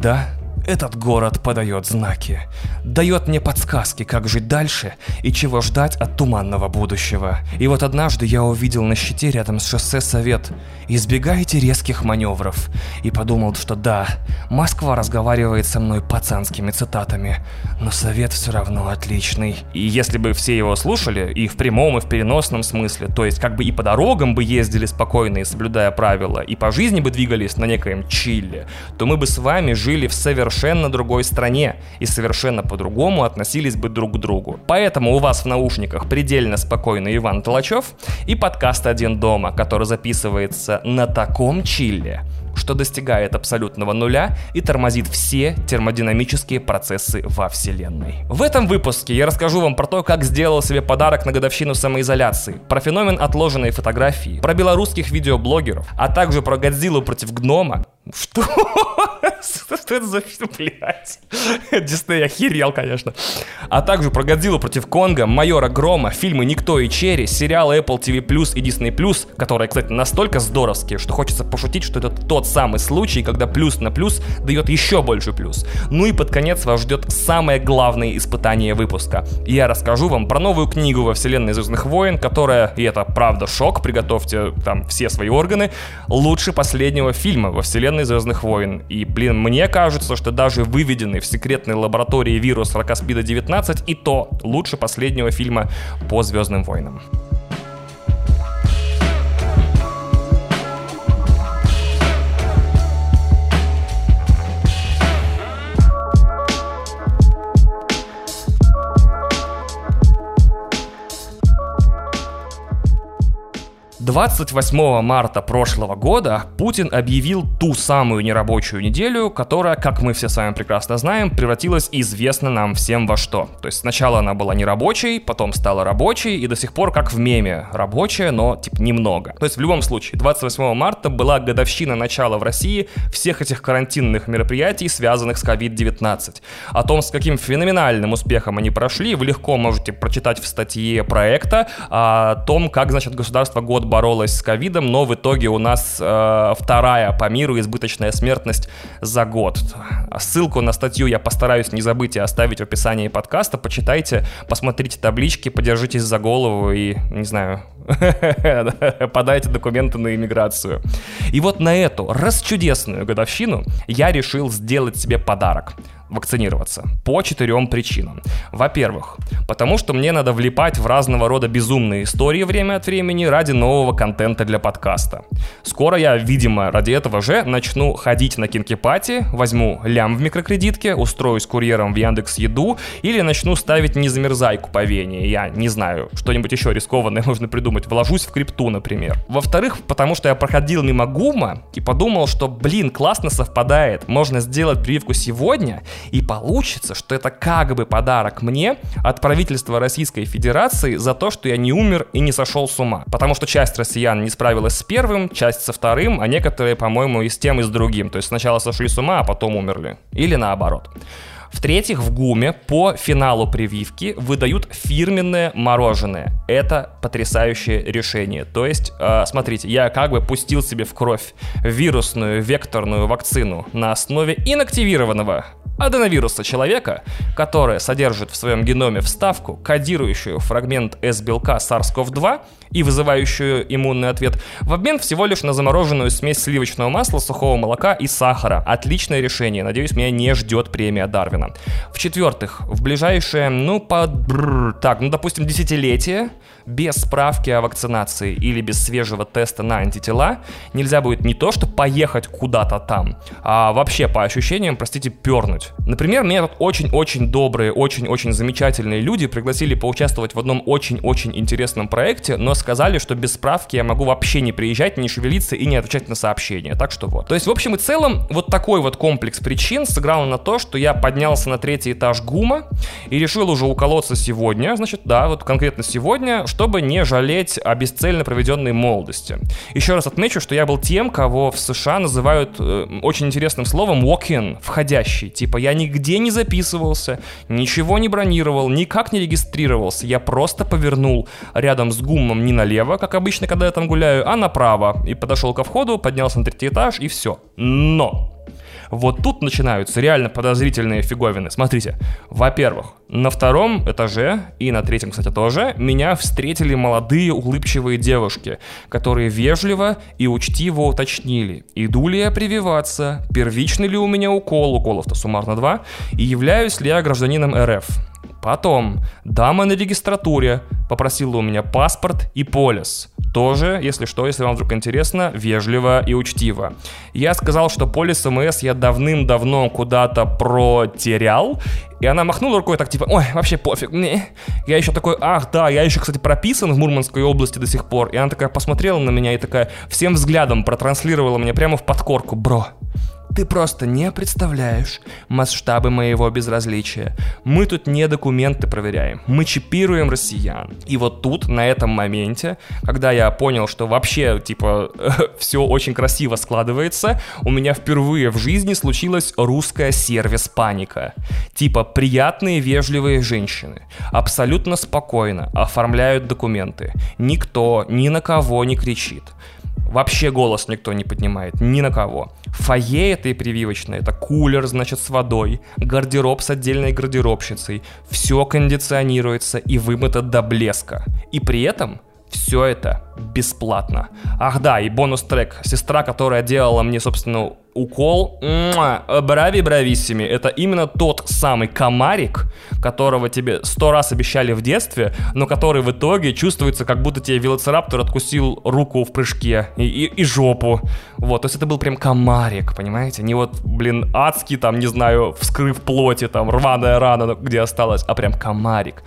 иногда этот город подает знаки, дает мне подсказки, как жить дальше и чего ждать от туманного будущего. И вот однажды я увидел на щите рядом с шоссе совет «Избегайте резких маневров» и подумал, что да, Москва разговаривает со мной пацанскими цитатами, но совет все равно отличный. И если бы все его слушали, и в прямом, и в переносном смысле, то есть как бы и по дорогам бы ездили спокойно и соблюдая правила, и по жизни бы двигались на некоем чилле, то мы бы с вами жили в совершенно другой стране и совершенно по-другому относились бы друг к другу. Поэтому у вас в наушниках предельно спокойный Иван Толачев и подкаст «Один дома», который записывается на таком чилле, что достигает абсолютного нуля и тормозит все термодинамические процессы во Вселенной. В этом выпуске я расскажу вам про то, как сделал себе подарок на годовщину самоизоляции, про феномен отложенной фотографии, про белорусских видеоблогеров, а также про Годзиллу против гнома, что? Что это за фильм, блядь? Дисней охерел, конечно. А также про Годзиллу против Конга, Майора Грома, фильмы «Никто и Черри», сериалы Apple TV+, и Disney+, которые, кстати, настолько здоровские, что хочется пошутить, что это тот самый случай, когда плюс на плюс дает еще больше плюс. Ну и под конец вас ждет самое главное испытание выпуска. Я расскажу вам про новую книгу во вселенной Звездных войн, которая, и это правда шок, приготовьте там все свои органы, лучше последнего фильма во вселенной Звездных войн. И, блин, мне кажется, что даже выведенный в секретной лаборатории вирус Рокаспида 19 и то лучше последнего фильма по Звездным войнам. 28 марта прошлого года Путин объявил ту самую нерабочую неделю, которая, как мы все с вами прекрасно знаем, превратилась известно нам всем во что. То есть сначала она была нерабочей, потом стала рабочей и до сих пор как в меме рабочая, но типа немного. То есть в любом случае 28 марта была годовщина начала в России всех этих карантинных мероприятий, связанных с COVID-19. О том, с каким феноменальным успехом они прошли, вы легко можете прочитать в статье проекта о том, как, значит, государство год боролась с ковидом, но в итоге у нас э, вторая по миру избыточная смертность за год. Ссылку на статью я постараюсь не забыть и оставить в описании подкаста. Почитайте, посмотрите таблички, подержитесь за голову и, не знаю, подайте документы на иммиграцию. И вот на эту расчудесную годовщину я решил сделать себе подарок вакцинироваться по четырем причинам. Во-первых, потому что мне надо влипать в разного рода безумные истории время от времени ради нового контента для подкаста. Скоро я, видимо, ради этого же начну ходить на кинкипати, возьму лям в микрокредитке, устроюсь курьером в Яндекс Еду или начну ставить незамерзайку по Вене. Я не знаю, что-нибудь еще рискованное можно придумать. Вложусь в крипту, например. Во-вторых, потому что я проходил мимо ГУМа и подумал, что, блин, классно совпадает. Можно сделать прививку сегодня и получится, что это как бы подарок мне от правительства Российской Федерации за то, что я не умер и не сошел с ума. Потому что часть россиян не справилась с первым, часть со вторым, а некоторые, по-моему, и с тем, и с другим. То есть сначала сошли с ума, а потом умерли. Или наоборот. В-третьих, в ГУМе по финалу прививки выдают фирменное мороженое. Это потрясающее решение. То есть, э, смотрите, я как бы пустил себе в кровь вирусную векторную вакцину на основе инактивированного аденовируса человека, которая содержит в своем геноме вставку, кодирующую фрагмент S-белка SARS-CoV-2 и вызывающую иммунный ответ, в обмен всего лишь на замороженную смесь сливочного масла, сухого молока и сахара. Отличное решение. Надеюсь, меня не ждет премия Дарвина. В-четвертых, в ближайшее, ну, под... Так, ну, допустим, десятилетие без справки о вакцинации или без свежего теста на антитела нельзя будет не то, что поехать куда-то там, а вообще, по ощущениям, простите, пернуть. Например, меня тут очень-очень добрые, очень-очень замечательные люди пригласили поучаствовать в одном очень-очень интересном проекте, но сказали, что без справки я могу вообще не приезжать, не шевелиться и не отвечать на сообщения. Так что вот. То есть, в общем и целом, вот такой вот комплекс причин сыграл на то, что я поднялся на третий этаж ГУМа и решил уже уколоться сегодня, значит, да, вот конкретно сегодня, чтобы не жалеть о бесцельно проведенной молодости. Еще раз отмечу, что я был тем, кого в США называют э, очень интересным словом walk-in, входящий. Типа я нигде не записывался, ничего не бронировал, никак не регистрировался, я просто повернул рядом с ГУМом не налево, как обычно, когда я там гуляю, а направо. И подошел ко входу, поднялся на третий этаж, и все. Но вот тут начинаются реально подозрительные фиговины. Смотрите, во-первых, на втором этаже и на третьем, кстати, тоже меня встретили молодые улыбчивые девушки, которые вежливо и учтиво уточнили, иду ли я прививаться, первичный ли у меня укол, уколов-то суммарно два, и являюсь ли я гражданином РФ. Потом дама на регистратуре попросила у меня паспорт и полис. Тоже, если что, если вам вдруг интересно, вежливо и учтиво. Я сказал, что полис МС я давным-давно куда-то протерял, и она махнула рукой так типа, ой, вообще пофиг, не. Я еще такой, ах, да, я еще, кстати, прописан в Мурманской области до сих пор. И она такая посмотрела на меня и такая всем взглядом протранслировала меня прямо в подкорку, бро. Ты просто не представляешь масштабы моего безразличия. Мы тут не документы проверяем, мы чипируем россиян. И вот тут, на этом моменте, когда я понял, что вообще, типа, все очень красиво складывается, у меня впервые в жизни случилась русская сервис-паника. Типа, приятные, вежливые женщины, абсолютно спокойно оформляют документы. Никто ни на кого не кричит. Вообще голос никто не поднимает, ни на кого. Фойе этой прививочной, это кулер, значит, с водой, гардероб с отдельной гардеробщицей, все кондиционируется и вымыто до блеска. И при этом все это бесплатно. Ах да, и бонус-трек. Сестра, которая делала мне, собственно, укол, брави брависсими, это именно тот самый комарик, которого тебе сто раз обещали в детстве, но который в итоге чувствуется, как будто тебе велоцираптор откусил руку в прыжке и, и, и жопу. Вот, то есть это был прям комарик, понимаете? Не вот, блин, адский там, не знаю, вскрыв плоти, там, рваная рана, где осталась, а прям комарик.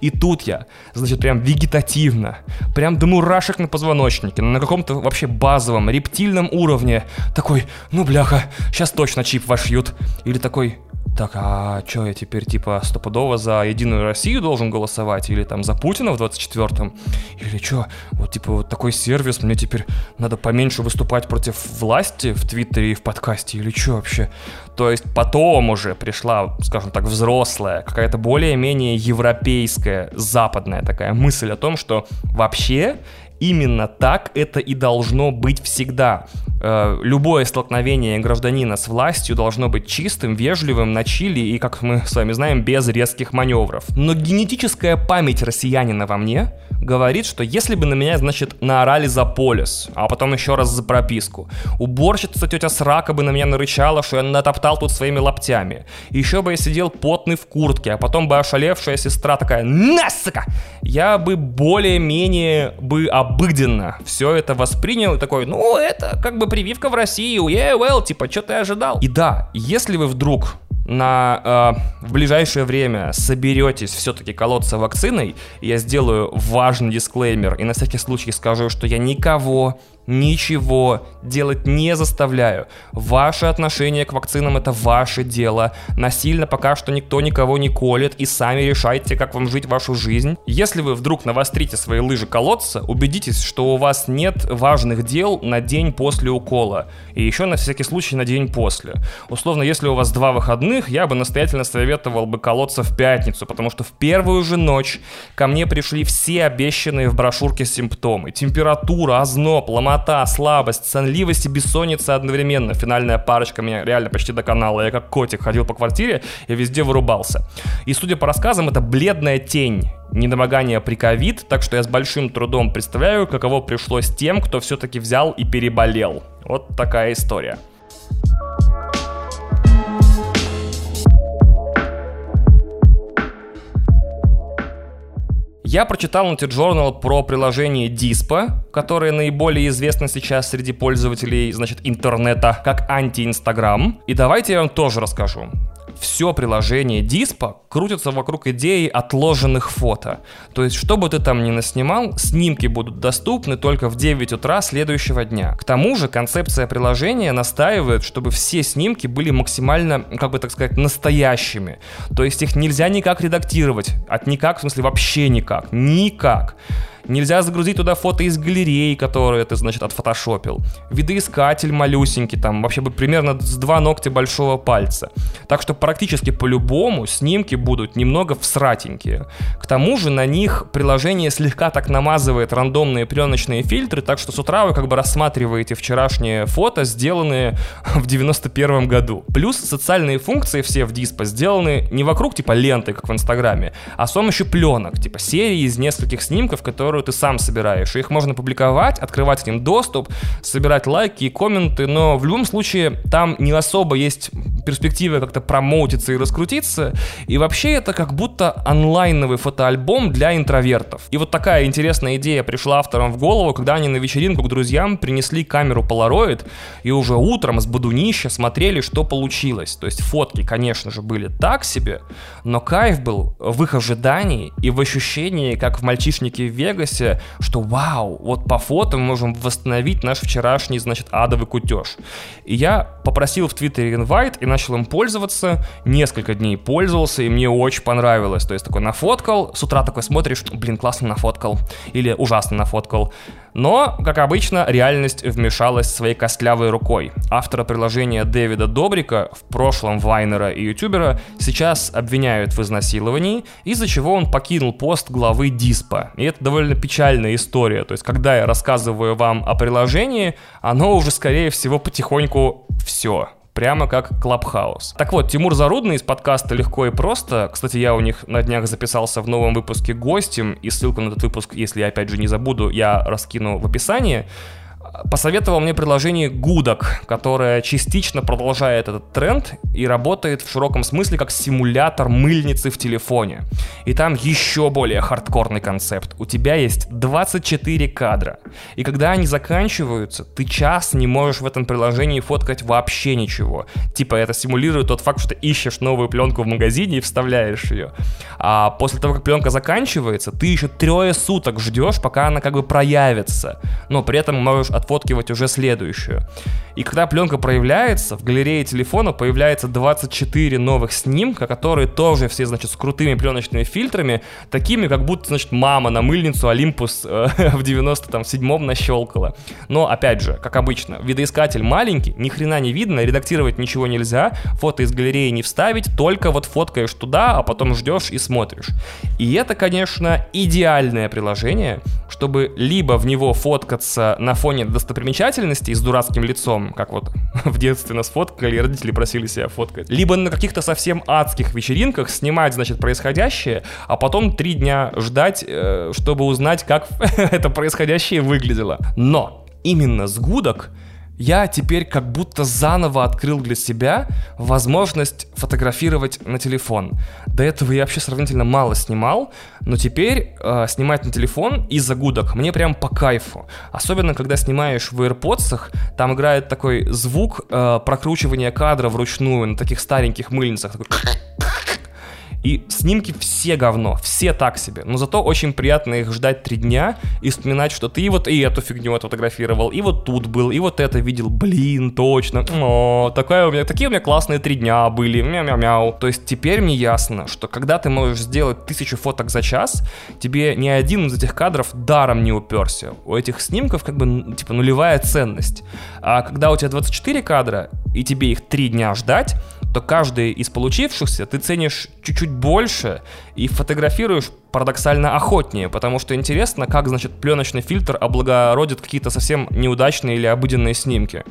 И тут я, значит, прям вегетативно, прям до мурашек на позвоночнике, на каком-то вообще базовом, рептильном уровне, такой, ну, бляха, сейчас точно чип вошьют. Или такой, так, а что я теперь типа стопудово за Единую Россию должен голосовать? Или там за Путина в 24-м? Или что? Вот типа вот такой сервис, мне теперь надо поменьше выступать против власти в Твиттере и в подкасте? Или что вообще? То есть потом уже пришла, скажем так, взрослая, какая-то более-менее европейская, западная такая мысль о том, что вообще Именно так это и должно быть всегда. Э, любое столкновение гражданина с властью должно быть чистым, вежливым, на чили и, как мы с вами знаем, без резких маневров. Но генетическая память россиянина во мне говорит, что если бы на меня, значит, наорали за полис, а потом еще раз за прописку, уборщица тетя Срака бы на меня нарычала, что я натоптал тут своими лоптями, еще бы я сидел потный в куртке, а потом бы ошалевшая сестра такая «Насыка!» Я бы более-менее бы обыденно все это воспринял и такой, ну, это как бы прививка в России, yeah, well, типа, что ты ожидал? И да, если вы вдруг на э, в ближайшее время соберетесь все-таки колоться вакциной, я сделаю важный дисклеймер и на всякий случай скажу, что я никого ничего делать не заставляю. Ваше отношение к вакцинам это ваше дело. Насильно пока что никто никого не колет и сами решайте, как вам жить вашу жизнь. Если вы вдруг навострите свои лыжи колодца, убедитесь, что у вас нет важных дел на день после укола. И еще на всякий случай на день после. Условно, если у вас два выходных, я бы настоятельно советовал бы колоться в пятницу, потому что в первую же ночь ко мне пришли все обещанные в брошюрке симптомы. Температура, озноб, ломота слабость, сонливость и бессонница одновременно. Финальная парочка меня реально почти до канала. Я как котик ходил по квартире и везде вырубался. И судя по рассказам, это бледная тень недомогание при ковид, так что я с большим трудом представляю, каково пришлось тем, кто все-таки взял и переболел. Вот такая история. Я прочитал на T-Journal про приложение Dispo, которое наиболее известно сейчас среди пользователей, значит, интернета, как анти-инстаграм. И давайте я вам тоже расскажу все приложение Dispo крутится вокруг идеи отложенных фото. То есть, что бы ты там ни наснимал, снимки будут доступны только в 9 утра следующего дня. К тому же, концепция приложения настаивает, чтобы все снимки были максимально, как бы так сказать, настоящими. То есть, их нельзя никак редактировать. От никак, в смысле, вообще никак. Никак. Нельзя загрузить туда фото из галереи, которые ты, значит, отфотошопил. Видоискатель малюсенький, там вообще бы примерно с два ногтя большого пальца. Так что практически по-любому снимки будут немного всратенькие. К тому же на них приложение слегка так намазывает рандомные пленочные фильтры, так что с утра вы как бы рассматриваете вчерашние фото, сделанные в 91 году. Плюс социальные функции все в Диспо сделаны не вокруг типа ленты, как в Инстаграме, а с помощью пленок, типа серии из нескольких снимков, которые ты сам собираешь. Их можно публиковать, открывать к ним доступ, собирать лайки и комменты, но в любом случае там не особо есть перспективы как-то промоутиться и раскрутиться. И вообще это как будто онлайновый фотоальбом для интровертов. И вот такая интересная идея пришла авторам в голову, когда они на вечеринку к друзьям принесли камеру Polaroid и уже утром с бодунища смотрели, что получилось. То есть фотки, конечно же, были так себе, но кайф был в их ожидании и в ощущении, как в «Мальчишнике в Вегасе», что вау, вот по фото мы можем восстановить наш вчерашний, значит, адовый кутеж. И я попросил в Твиттере инвайт и начал им пользоваться, несколько дней пользовался, и мне очень понравилось. То есть такой нафоткал, с утра такой смотришь, блин, классно нафоткал, или ужасно нафоткал. Но, как обычно, реальность вмешалась своей костлявой рукой. Автора приложения Дэвида Добрика, в прошлом вайнера и ютубера, сейчас обвиняют в изнасиловании, из-за чего он покинул пост главы Диспа. И это довольно печальная история. То есть, когда я рассказываю вам о приложении, оно уже, скорее всего, потихоньку все прямо как Клабхаус. Так вот, Тимур Зарудный из подкаста «Легко и просто», кстати, я у них на днях записался в новом выпуске гостем, и ссылку на этот выпуск, если я опять же не забуду, я раскину в описании посоветовал мне приложение Гудок, которое частично продолжает этот тренд и работает в широком смысле как симулятор мыльницы в телефоне. И там еще более хардкорный концепт. У тебя есть 24 кадра. И когда они заканчиваются, ты час не можешь в этом приложении фоткать вообще ничего. Типа это симулирует тот факт, что ты ищешь новую пленку в магазине и вставляешь ее. А после того, как пленка заканчивается, ты еще трое суток ждешь, пока она как бы проявится. Но при этом можешь отфоткивать уже следующую. И когда пленка проявляется, в галерее телефона появляется 24 новых снимка, которые тоже все, значит, с крутыми пленочными фильтрами, такими, как будто, значит, мама на мыльницу Олимпус э, в 97-м нащелкала. Но, опять же, как обычно, видоискатель маленький, ни хрена не видно, редактировать ничего нельзя, фото из галереи не вставить, только вот фоткаешь туда, а потом ждешь и смотришь. И это, конечно, идеальное приложение, чтобы либо в него фоткаться на фоне достопримечательностей с дурацким лицом, как вот в детстве нас фоткали, и родители просили себя фоткать, либо на каких-то совсем адских вечеринках снимать, значит, происходящее, а потом три дня ждать, э, чтобы узнать, как это происходящее выглядело. Но именно с гудок я теперь как будто заново открыл для себя возможность фотографировать на телефон. До этого я вообще сравнительно мало снимал, но теперь э, снимать на телефон из-за гудок мне прям по кайфу. Особенно, когда снимаешь в AirPods, там играет такой звук э, прокручивания кадра вручную на таких стареньких мыльницах. Такой и снимки все говно, все так себе. Но зато очень приятно их ждать три дня и вспоминать, что ты вот и эту фигню отфотографировал, и вот тут был, и вот это видел. Блин, точно. О, такая у меня, такие у меня классные три дня были. Мяу-мяу-мяу. То есть теперь мне ясно, что когда ты можешь сделать тысячу фоток за час, тебе ни один из этих кадров даром не уперся. У этих снимков как бы типа нулевая ценность. А когда у тебя 24 кадра, и тебе их три дня ждать, то каждый из получившихся ты ценишь чуть-чуть больше и фотографируешь парадоксально охотнее, потому что интересно, как, значит, пленочный фильтр облагородит какие-то совсем неудачные или обыденные снимки.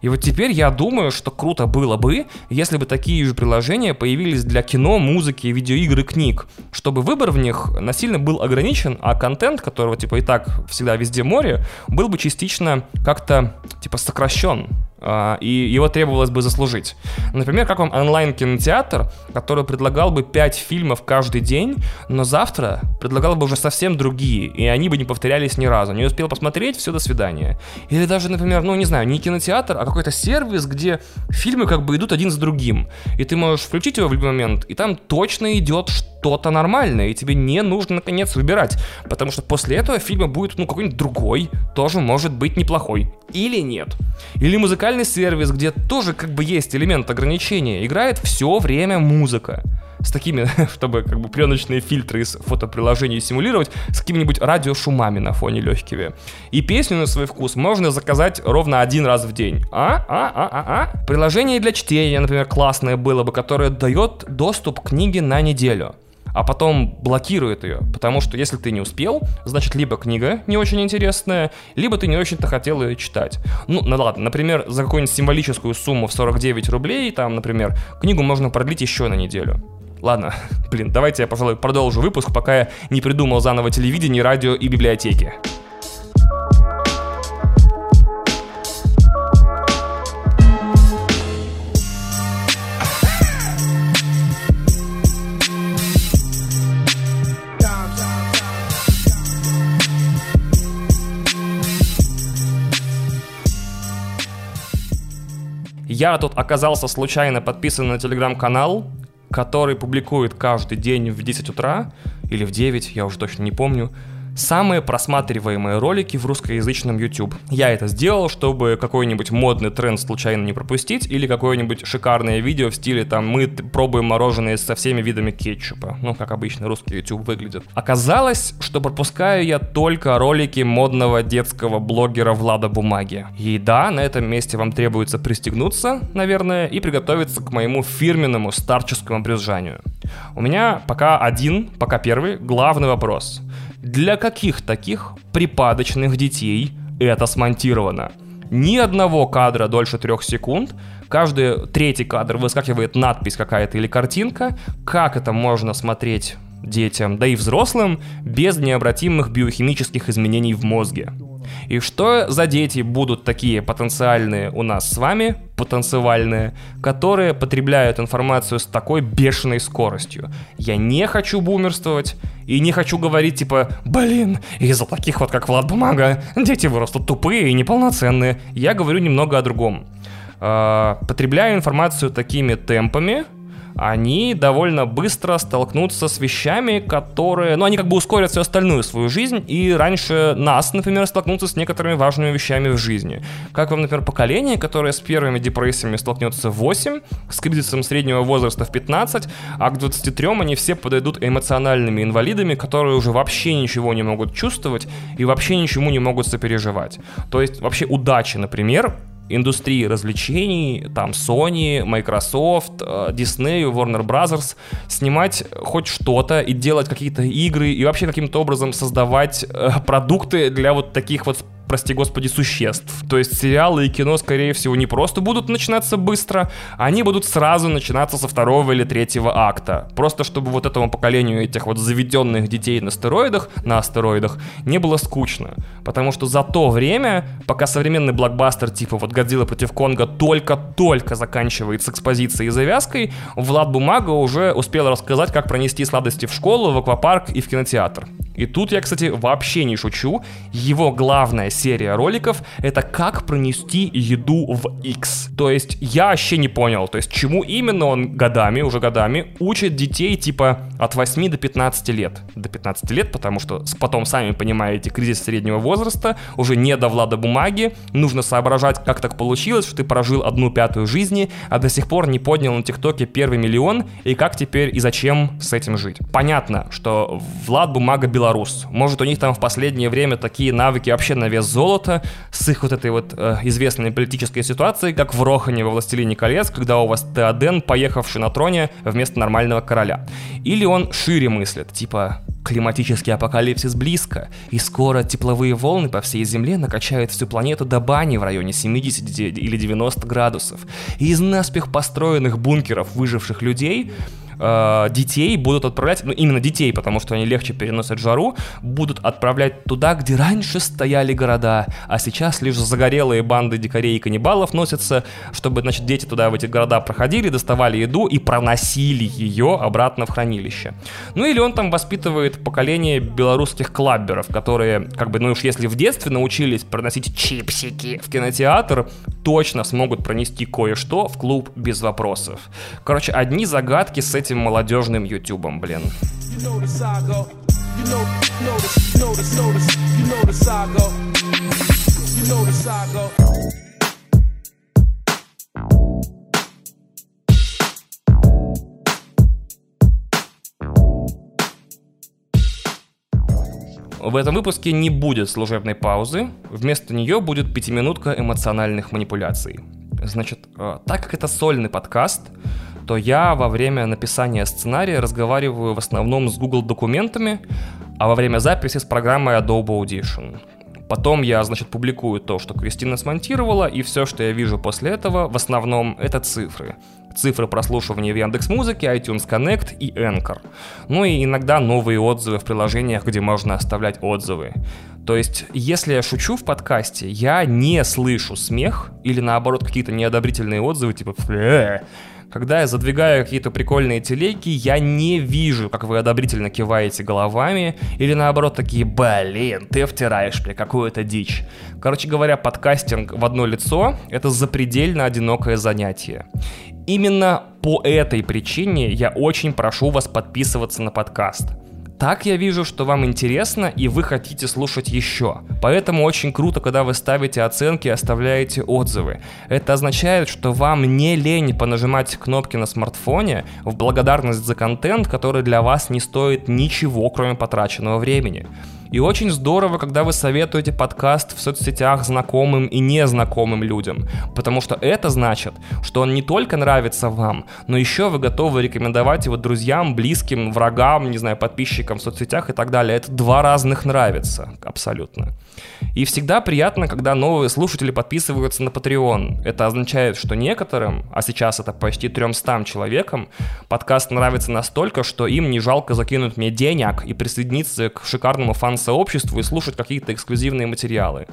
И вот теперь я думаю, что круто было бы, если бы такие же приложения появились для кино, музыки, видеоигр и книг, чтобы выбор в них насильно был ограничен, а контент, которого, типа, и так всегда везде море, был бы частично как-то, типа, сокращен. А, и его требовалось бы заслужить. Например, как вам онлайн-кинотеатр, который предлагал бы 5 фильмов каждый день, но завтра предлагал бы уже совсем другие, и они бы не повторялись ни разу. Не успел посмотреть, все, до свидания. Или даже, например, ну не знаю, не кинотеатр, а какой-то сервис, где фильмы как бы идут один за другим. И ты можешь включить его в любой момент, и там точно идет что-то нормальное, и тебе не нужно наконец выбирать. Потому что после этого фильма будет, ну, какой-нибудь другой, тоже может быть неплохой. Или нет. Или музыкальный сервис, где тоже как бы есть элемент ограничения, играет все время музыка. С такими, чтобы как бы пленочные фильтры из фотоприложений симулировать, с какими-нибудь радиошумами на фоне легкими. И песню на свой вкус можно заказать ровно один раз в день. А? А? А? А? А? Приложение для чтения, например, классное было бы, которое дает доступ к книге на неделю а потом блокирует ее, потому что если ты не успел, значит, либо книга не очень интересная, либо ты не очень-то хотел ее читать. Ну, ну ладно, например, за какую-нибудь символическую сумму в 49 рублей, там, например, книгу можно продлить еще на неделю. Ладно, блин, давайте я, пожалуй, продолжу выпуск, пока я не придумал заново телевидение, радио и библиотеки. Я тут оказался случайно подписан на телеграм-канал, который публикует каждый день в 10 утра или в 9, я уже точно не помню, самые просматриваемые ролики в русскоязычном YouTube. Я это сделал, чтобы какой-нибудь модный тренд случайно не пропустить, или какое-нибудь шикарное видео в стиле там мы пробуем мороженое со всеми видами кетчупа. Ну, как обычно русский YouTube выглядит. Оказалось, что пропускаю я только ролики модного детского блогера Влада Бумаги. И да, на этом месте вам требуется пристегнуться, наверное, и приготовиться к моему фирменному старческому брюзжанию. У меня пока один, пока первый, главный вопрос – для каких таких припадочных детей это смонтировано? Ни одного кадра дольше трех секунд, каждый третий кадр выскакивает надпись какая-то или картинка. Как это можно смотреть детям, да и взрослым, без необратимых биохимических изменений в мозге? И что за дети будут такие потенциальные у нас с вами, потенциальные, которые потребляют информацию с такой бешеной скоростью? Я не хочу бумерствовать и не хочу говорить типа, блин, из-за таких вот как Влад Бумага дети вырастут тупые и неполноценные. Я говорю немного о другом. Э, потребляю информацию такими темпами, они довольно быстро столкнутся с вещами, которые, ну, они как бы ускорят всю остальную свою жизнь, и раньше нас, например, столкнутся с некоторыми важными вещами в жизни. Как вам, например, поколение, которое с первыми депрессиями столкнется в 8, с кризисом среднего возраста в 15, а к 23 они все подойдут эмоциональными инвалидами, которые уже вообще ничего не могут чувствовать и вообще ничему не могут сопереживать. То есть вообще удача, например, индустрии развлечений, там Sony, Microsoft, э, Disney, Warner Bros. снимать хоть что-то и делать какие-то игры и вообще каким-то образом создавать э, продукты для вот таких вот прости господи, существ. То есть сериалы и кино, скорее всего, не просто будут начинаться быстро, они будут сразу начинаться со второго или третьего акта. Просто чтобы вот этому поколению этих вот заведенных детей на стероидах, на астероидах, не было скучно. Потому что за то время, пока современный блокбастер типа вот Годзилла против Конга только-только заканчивается экспозицией и завязкой, Влад Бумага уже успел рассказать, как пронести сладости в школу, в аквапарк и в кинотеатр. И тут я, кстати, вообще не шучу. Его главная серия роликов — это как пронести еду в X. То есть я вообще не понял, то есть чему именно он годами, уже годами, учит детей типа от 8 до 15 лет. До 15 лет, потому что потом, сами понимаете, кризис среднего возраста, уже не до влада бумаги, нужно соображать, как так получилось, что ты прожил одну пятую жизни, а до сих пор не поднял на ТикТоке первый миллион, и как теперь и зачем с этим жить. Понятно, что Влад Бумага белорус. Может, у них там в последнее время такие навыки вообще на вес золота, с их вот этой вот э, известной политической ситуацией, как в Рохане во «Властелине колец», когда у вас Теоден, поехавший на троне вместо нормального короля. Или он шире мыслит, типа Климатический апокалипсис близко, и скоро тепловые волны по всей Земле накачают всю планету до бани в районе 70 или 90 градусов. И из наспех построенных бункеров выживших людей э, детей будут отправлять, ну именно детей, потому что они легче переносят жару, будут отправлять туда, где раньше стояли города, а сейчас лишь загорелые банды дикарей и каннибалов носятся, чтобы, значит, дети туда в эти города проходили, доставали еду и проносили ее обратно в хранилище. Ну или он там воспитывает поколение белорусских клабберов, которые, как бы, ну уж если в детстве научились проносить чипсики в кинотеатр, точно смогут пронести кое-что в клуб без вопросов. Короче, одни загадки с этим этим молодежным ютубом, блин. В этом выпуске не будет служебной паузы, вместо нее будет пятиминутка эмоциональных манипуляций. Значит, э, так как это сольный подкаст, то я во время написания сценария разговариваю в основном с Google документами, а во время записи с программой Adobe Audition. Потом я, значит, публикую то, что Кристина смонтировала, и все, что я вижу после этого, в основном, это цифры. Цифры прослушивания в Яндекс Музыке, iTunes Connect и Anchor. Ну и иногда новые отзывы в приложениях, где можно оставлять отзывы. То есть, если я шучу в подкасте, я не слышу смех или наоборот какие-то неодобрительные отзывы, типа когда я задвигаю какие-то прикольные телеги, я не вижу, как вы одобрительно киваете головами, или наоборот такие, блин, ты втираешь мне какую-то дичь. Короче говоря, подкастинг в одно лицо — это запредельно одинокое занятие. Именно по этой причине я очень прошу вас подписываться на подкаст — так я вижу, что вам интересно и вы хотите слушать еще. Поэтому очень круто, когда вы ставите оценки и оставляете отзывы. Это означает, что вам не лень понажимать кнопки на смартфоне в благодарность за контент, который для вас не стоит ничего, кроме потраченного времени. И очень здорово, когда вы советуете подкаст в соцсетях знакомым и незнакомым людям, потому что это значит, что он не только нравится вам, но еще вы готовы рекомендовать его друзьям, близким, врагам, не знаю, подписчикам в соцсетях и так далее. Это два разных нравится, абсолютно. И всегда приятно, когда новые слушатели подписываются на Patreon. Это означает, что некоторым, а сейчас это почти 300 человекам, подкаст нравится настолько, что им не жалко закинуть мне денег и присоединиться к шикарному фан-сообществу и слушать какие-то эксклюзивные материалы.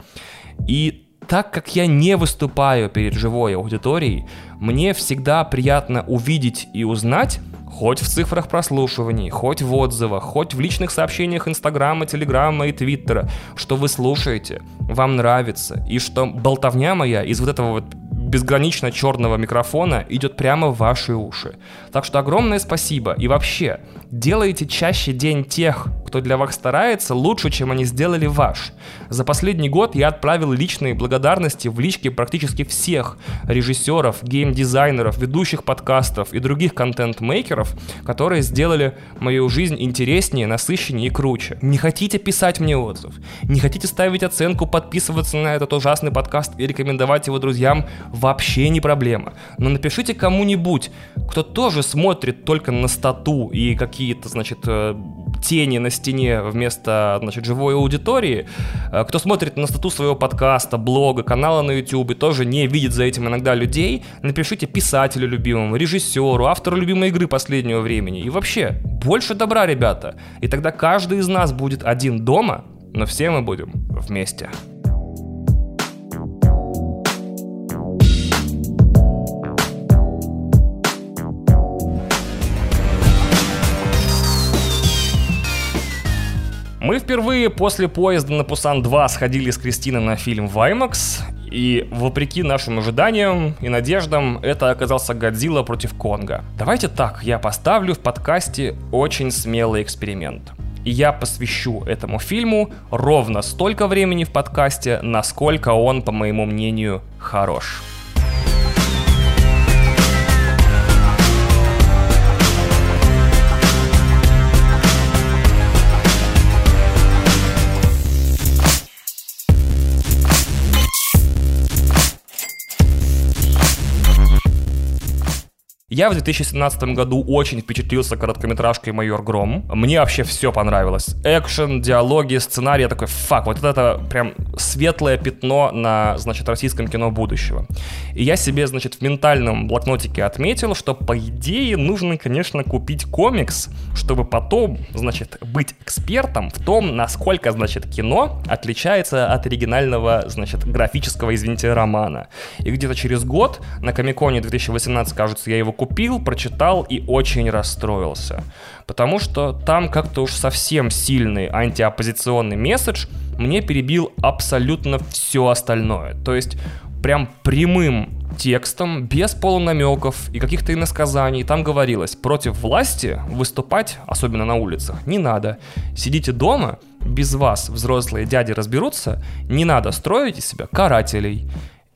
И так как я не выступаю перед живой аудиторией, мне всегда приятно увидеть и узнать, хоть в цифрах прослушиваний, хоть в отзывах, хоть в личных сообщениях Инстаграма, Телеграма и Твиттера, что вы слушаете, вам нравится, и что болтовня моя из вот этого вот безгранично черного микрофона идет прямо в ваши уши. Так что огромное спасибо. И вообще, делайте чаще день тех, кто для вас старается, лучше, чем они сделали ваш. За последний год я отправил личные благодарности в лички практически всех режиссеров, геймдизайнеров, ведущих подкастов и других контент-мейкеров, которые сделали мою жизнь интереснее, насыщеннее и круче. Не хотите писать мне отзыв? Не хотите ставить оценку, подписываться на этот ужасный подкаст и рекомендовать его друзьям? Вообще не проблема. Но напишите кому-нибудь, кто тоже смотрит только на стату и какие-то, значит, э, тени на стене вместо, значит, живой аудитории. Э, кто смотрит на статус своего подкаста, блога, канала на YouTube тоже не видит за этим иногда людей, напишите писателю любимому, режиссеру, автору любимой игры последнего времени. И вообще, больше добра, ребята. И тогда каждый из нас будет один дома, но все мы будем вместе. Мы впервые после поезда на Пусан 2 сходили с Кристиной на фильм «Ваймакс», и вопреки нашим ожиданиям и надеждам, это оказался Годзилла против Конга. Давайте так, я поставлю в подкасте очень смелый эксперимент. И я посвящу этому фильму ровно столько времени в подкасте, насколько он, по моему мнению, хорош. Я в 2017 году очень впечатлился короткометражкой «Майор Гром». Мне вообще все понравилось. Экшен, диалоги, сценарий. Я такой, фак, вот это прям светлое пятно на, значит, российском кино будущего. И я себе, значит, в ментальном блокнотике отметил, что, по идее, нужно, конечно, купить комикс, чтобы потом, значит, быть экспертом в том, насколько, значит, кино отличается от оригинального, значит, графического, извините, романа. И где-то через год на Комиконе 2018, кажется, я его купил, прочитал и очень расстроился. Потому что там как-то уж совсем сильный антиоппозиционный месседж мне перебил абсолютно все остальное. То есть прям прямым текстом, без полунамеков и каких-то иносказаний. Там говорилось, против власти выступать, особенно на улицах, не надо. Сидите дома, без вас взрослые дяди разберутся, не надо строить из себя карателей.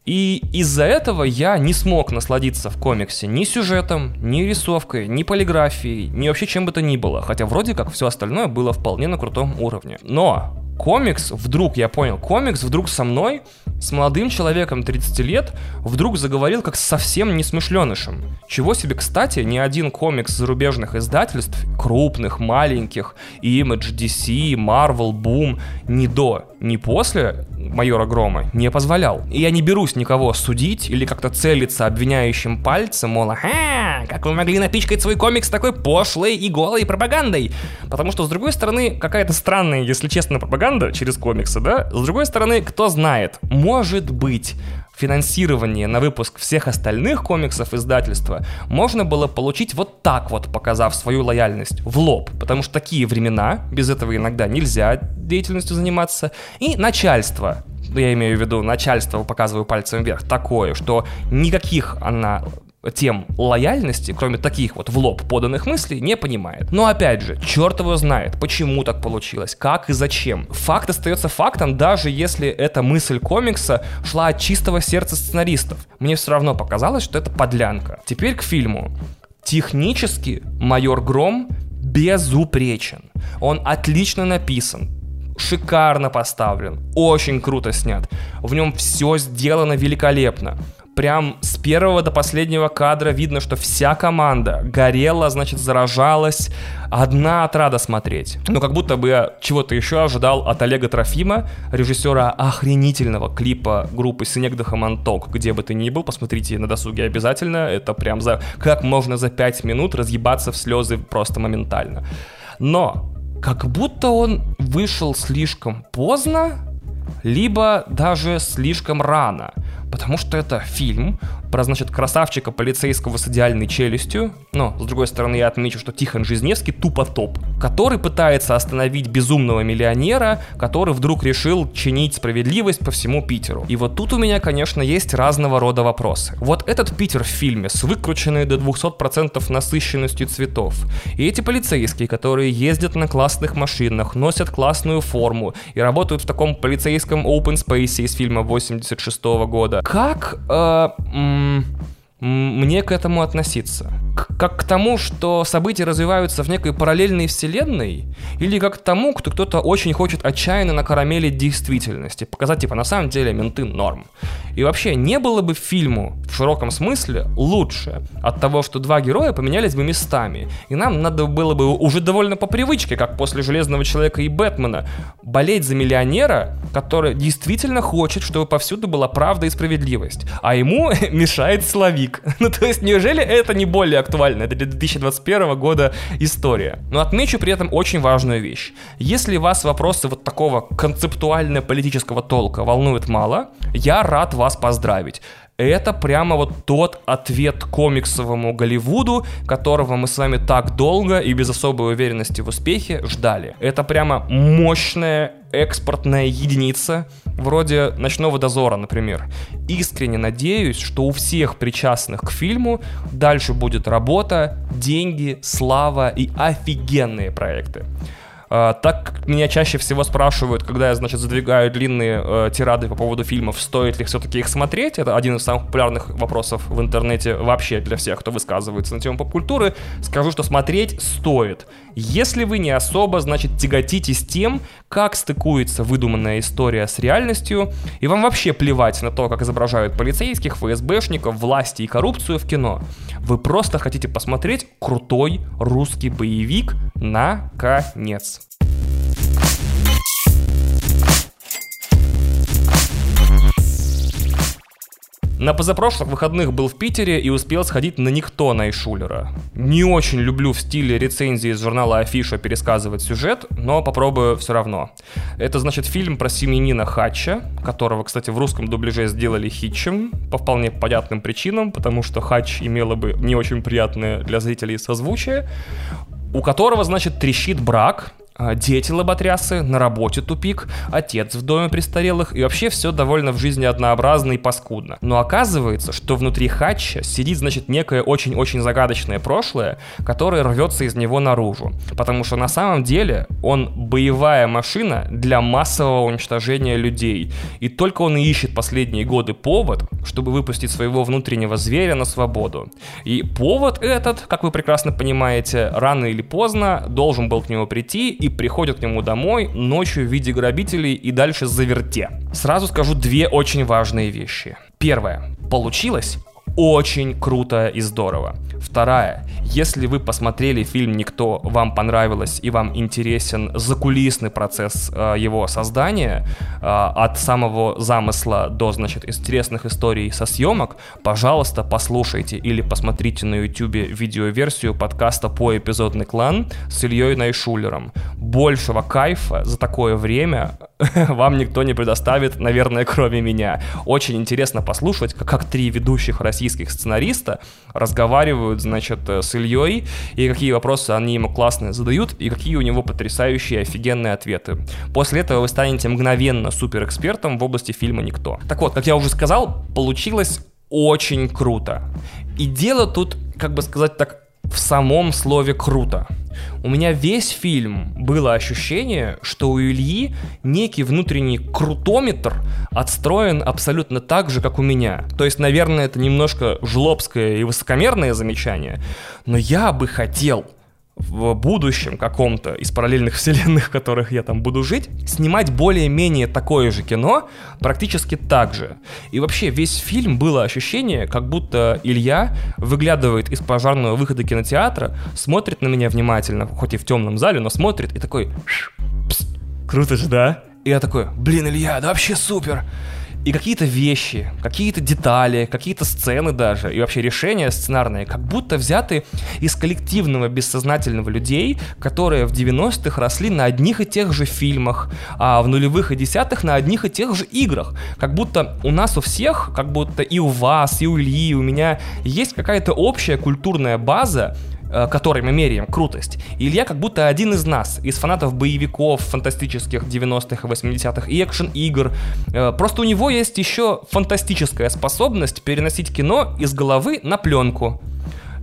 И из-за этого я не смог насладиться в комиксе ни сюжетом, ни рисовкой, ни полиграфией, ни вообще чем бы то ни было. Хотя вроде как все остальное было вполне на крутом уровне. Но комикс вдруг, я понял, комикс вдруг со мной, с молодым человеком 30 лет, вдруг заговорил как совсем несмышленышем. Чего себе, кстати, ни один комикс зарубежных издательств, крупных, маленьких, Image, DC, Marvel, Boom, ни до, ни после майора Грома не позволял. И я не берусь никого судить или как-то целиться обвиняющим пальцем, мол, ага, как вы могли напичкать свой комикс такой пошлой и голой пропагандой? Потому что, с другой стороны, какая-то странная, если честно, пропаганда через комиксы, да? С другой стороны, кто знает, может быть, финансирование на выпуск всех остальных комиксов издательства можно было получить вот так вот, показав свою лояльность в лоб. Потому что такие времена, без этого иногда нельзя деятельностью заниматься. И начальство, я имею в виду начальство, показываю пальцем вверх, такое, что никаких она тем лояльности, кроме таких вот в лоб поданных мыслей, не понимает. Но опять же, черт его знает, почему так получилось, как и зачем. Факт остается фактом, даже если эта мысль комикса шла от чистого сердца сценаристов. Мне все равно показалось, что это подлянка. Теперь к фильму. Технически майор Гром безупречен. Он отлично написан, шикарно поставлен, очень круто снят. В нем все сделано великолепно прям с первого до последнего кадра видно, что вся команда горела, значит, заражалась. Одна отрада смотреть. Ну, как будто бы я чего-то еще ожидал от Олега Трофима, режиссера охренительного клипа группы Синегдаха Манток. Где бы ты ни был, посмотрите на досуге обязательно. Это прям за... Как можно за пять минут разъебаться в слезы просто моментально. Но как будто он вышел слишком поздно, либо даже слишком рано потому что это фильм про, значит, красавчика полицейского с идеальной челюстью, но, с другой стороны, я отмечу, что Тихон Жизневский тупо топ, который пытается остановить безумного миллионера, который вдруг решил чинить справедливость по всему Питеру. И вот тут у меня, конечно, есть разного рода вопросы. Вот этот Питер в фильме с выкрученной до 200% насыщенностью цветов, и эти полицейские, которые ездят на классных машинах, носят классную форму и работают в таком полицейском open space из фильма 86 -го года, как э, мне к этому относиться? Как к тому, что события развиваются в некой параллельной вселенной, или как к тому, кто кто-то очень хочет отчаянно на карамели действительности, показать, типа, на самом деле менты норм. И вообще, не было бы фильму в широком смысле лучше от того, что два героя поменялись бы местами, и нам надо было бы уже довольно по привычке, как после Железного Человека и Бэтмена, болеть за миллионера, который действительно хочет, чтобы повсюду была правда и справедливость, а ему мешает словик. Ну, то есть, неужели это не более актуальна. Это для 2021 года история. Но отмечу при этом очень важную вещь. Если вас вопросы вот такого концептуально-политического толка волнуют мало, я рад вас поздравить. Это прямо вот тот ответ комиксовому Голливуду, которого мы с вами так долго и без особой уверенности в успехе ждали. Это прямо мощная экспортная единица, вроде «Ночного дозора», например. Искренне надеюсь, что у всех причастных к фильму дальше будет работа, деньги, слава и офигенные проекты. А, так меня чаще всего спрашивают, когда я, значит, задвигаю длинные э, тирады по поводу фильмов, стоит ли все-таки их смотреть. Это один из самых популярных вопросов в интернете вообще для всех, кто высказывается на тему поп-культуры. Скажу, что смотреть стоит. Если вы не особо, значит, тяготитесь тем, как стыкуется выдуманная история с реальностью, и вам вообще плевать на то, как изображают полицейских, ФСБшников, власти и коррупцию в кино. Вы просто хотите посмотреть крутой русский боевик на На позапрошлых выходных был в Питере и успел сходить на Никто Найшулера. Не очень люблю в стиле рецензии из журнала Афиша пересказывать сюжет, но попробую все равно. Это, значит, фильм про семьянина Хача, которого, кстати, в русском дубляже сделали Хитчем, по вполне понятным причинам, потому что Хач имела бы не очень приятное для зрителей созвучие, у которого, значит, трещит брак, дети лоботрясы, на работе тупик, отец в доме престарелых и вообще все довольно в жизни однообразно и паскудно. Но оказывается, что внутри Хатча сидит, значит, некое очень-очень загадочное прошлое, которое рвется из него наружу. Потому что на самом деле он боевая машина для массового уничтожения людей. И только он и ищет последние годы повод, чтобы выпустить своего внутреннего зверя на свободу. И повод этот, как вы прекрасно понимаете, рано или поздно должен был к нему прийти и приходят к нему домой ночью в виде грабителей и дальше заверте. Сразу скажу две очень важные вещи. Первое. Получилось очень круто и здорово. Вторая. Если вы посмотрели фильм «Никто», вам понравилось и вам интересен закулисный процесс э, его создания, э, от самого замысла до, значит, интересных историй со съемок, пожалуйста, послушайте или посмотрите на YouTube видеоверсию подкаста по эпизодный клан с Ильей Найшулером. Большего кайфа за такое время вам никто не предоставит, наверное, кроме меня. Очень интересно послушать, как, три ведущих российских сценариста разговаривают, значит, э, с Ильей, и какие вопросы они ему классные задают, и какие у него потрясающие, офигенные ответы. После этого вы станете мгновенно суперэкспертом в области фильма «Никто». Так вот, как я уже сказал, получилось очень круто. И дело тут, как бы сказать так, в самом слове «круто». У меня весь фильм было ощущение, что у Ильи некий внутренний крутометр отстроен абсолютно так же, как у меня. То есть, наверное, это немножко жлобское и высокомерное замечание, но я бы хотел, в будущем каком-то из параллельных вселенных, в которых я там буду жить, снимать более-менее такое же кино практически так же. И вообще весь фильм было ощущение, как будто Илья выглядывает из пожарного выхода кинотеатра, смотрит на меня внимательно, хоть и в темном зале, но смотрит и такой... Круто же, да? И я такой, блин, Илья, да вообще супер! И какие-то вещи, какие-то детали, какие-то сцены даже, и вообще решения сценарные, как будто взяты из коллективного бессознательного людей, которые в 90-х росли на одних и тех же фильмах, а в нулевых и десятых на одних и тех же играх. Как будто у нас у всех, как будто и у вас, и у Ильи, и у меня есть какая-то общая культурная база, Э, которой мы меряем крутость. И Илья как будто один из нас, из фанатов боевиков фантастических 90-х и 80-х и экшен-игр. Э, просто у него есть еще фантастическая способность переносить кино из головы на пленку.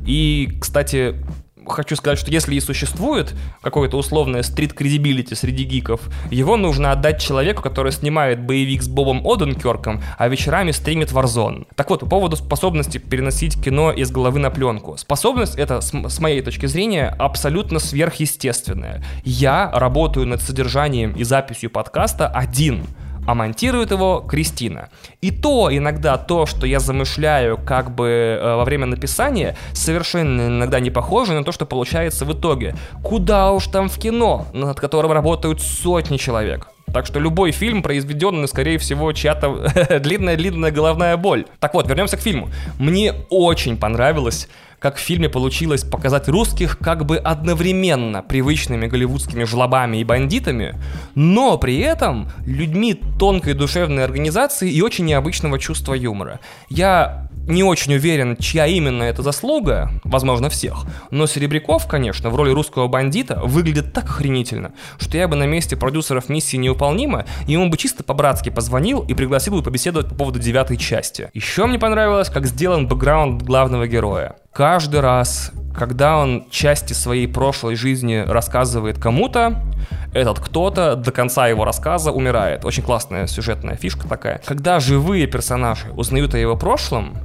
И, кстати, хочу сказать, что если и существует какое-то условное стрит-кредибилити среди гиков, его нужно отдать человеку, который снимает боевик с Бобом Оденкерком, а вечерами стримит Warzone. Так вот, по поводу способности переносить кино из головы на пленку. Способность это, с, с моей точки зрения, абсолютно сверхъестественная. Я работаю над содержанием и записью подкаста один — а монтирует его Кристина. И то иногда то, что я замышляю как бы э, во время написания, совершенно иногда не похоже на то, что получается в итоге. Куда уж там в кино, над которым работают сотни человек. Так что любой фильм, произведенный, скорее всего, чья-то длинная-длинная головная боль. Так вот, вернемся к фильму. Мне очень понравилось как в фильме получилось показать русских как бы одновременно привычными голливудскими жлобами и бандитами, но при этом людьми тонкой душевной организации и очень необычного чувства юмора. Я не очень уверен, чья именно это заслуга, возможно, всех. Но Серебряков, конечно, в роли русского бандита выглядит так охренительно, что я бы на месте продюсеров миссии неуполнима ему бы чисто по-братски позвонил и пригласил бы побеседовать по поводу девятой части. Еще мне понравилось, как сделан бэкграунд главного героя. Каждый раз, когда он части своей прошлой жизни рассказывает кому-то, этот кто-то до конца его рассказа умирает. Очень классная сюжетная фишка такая. Когда живые персонажи узнают о его прошлом,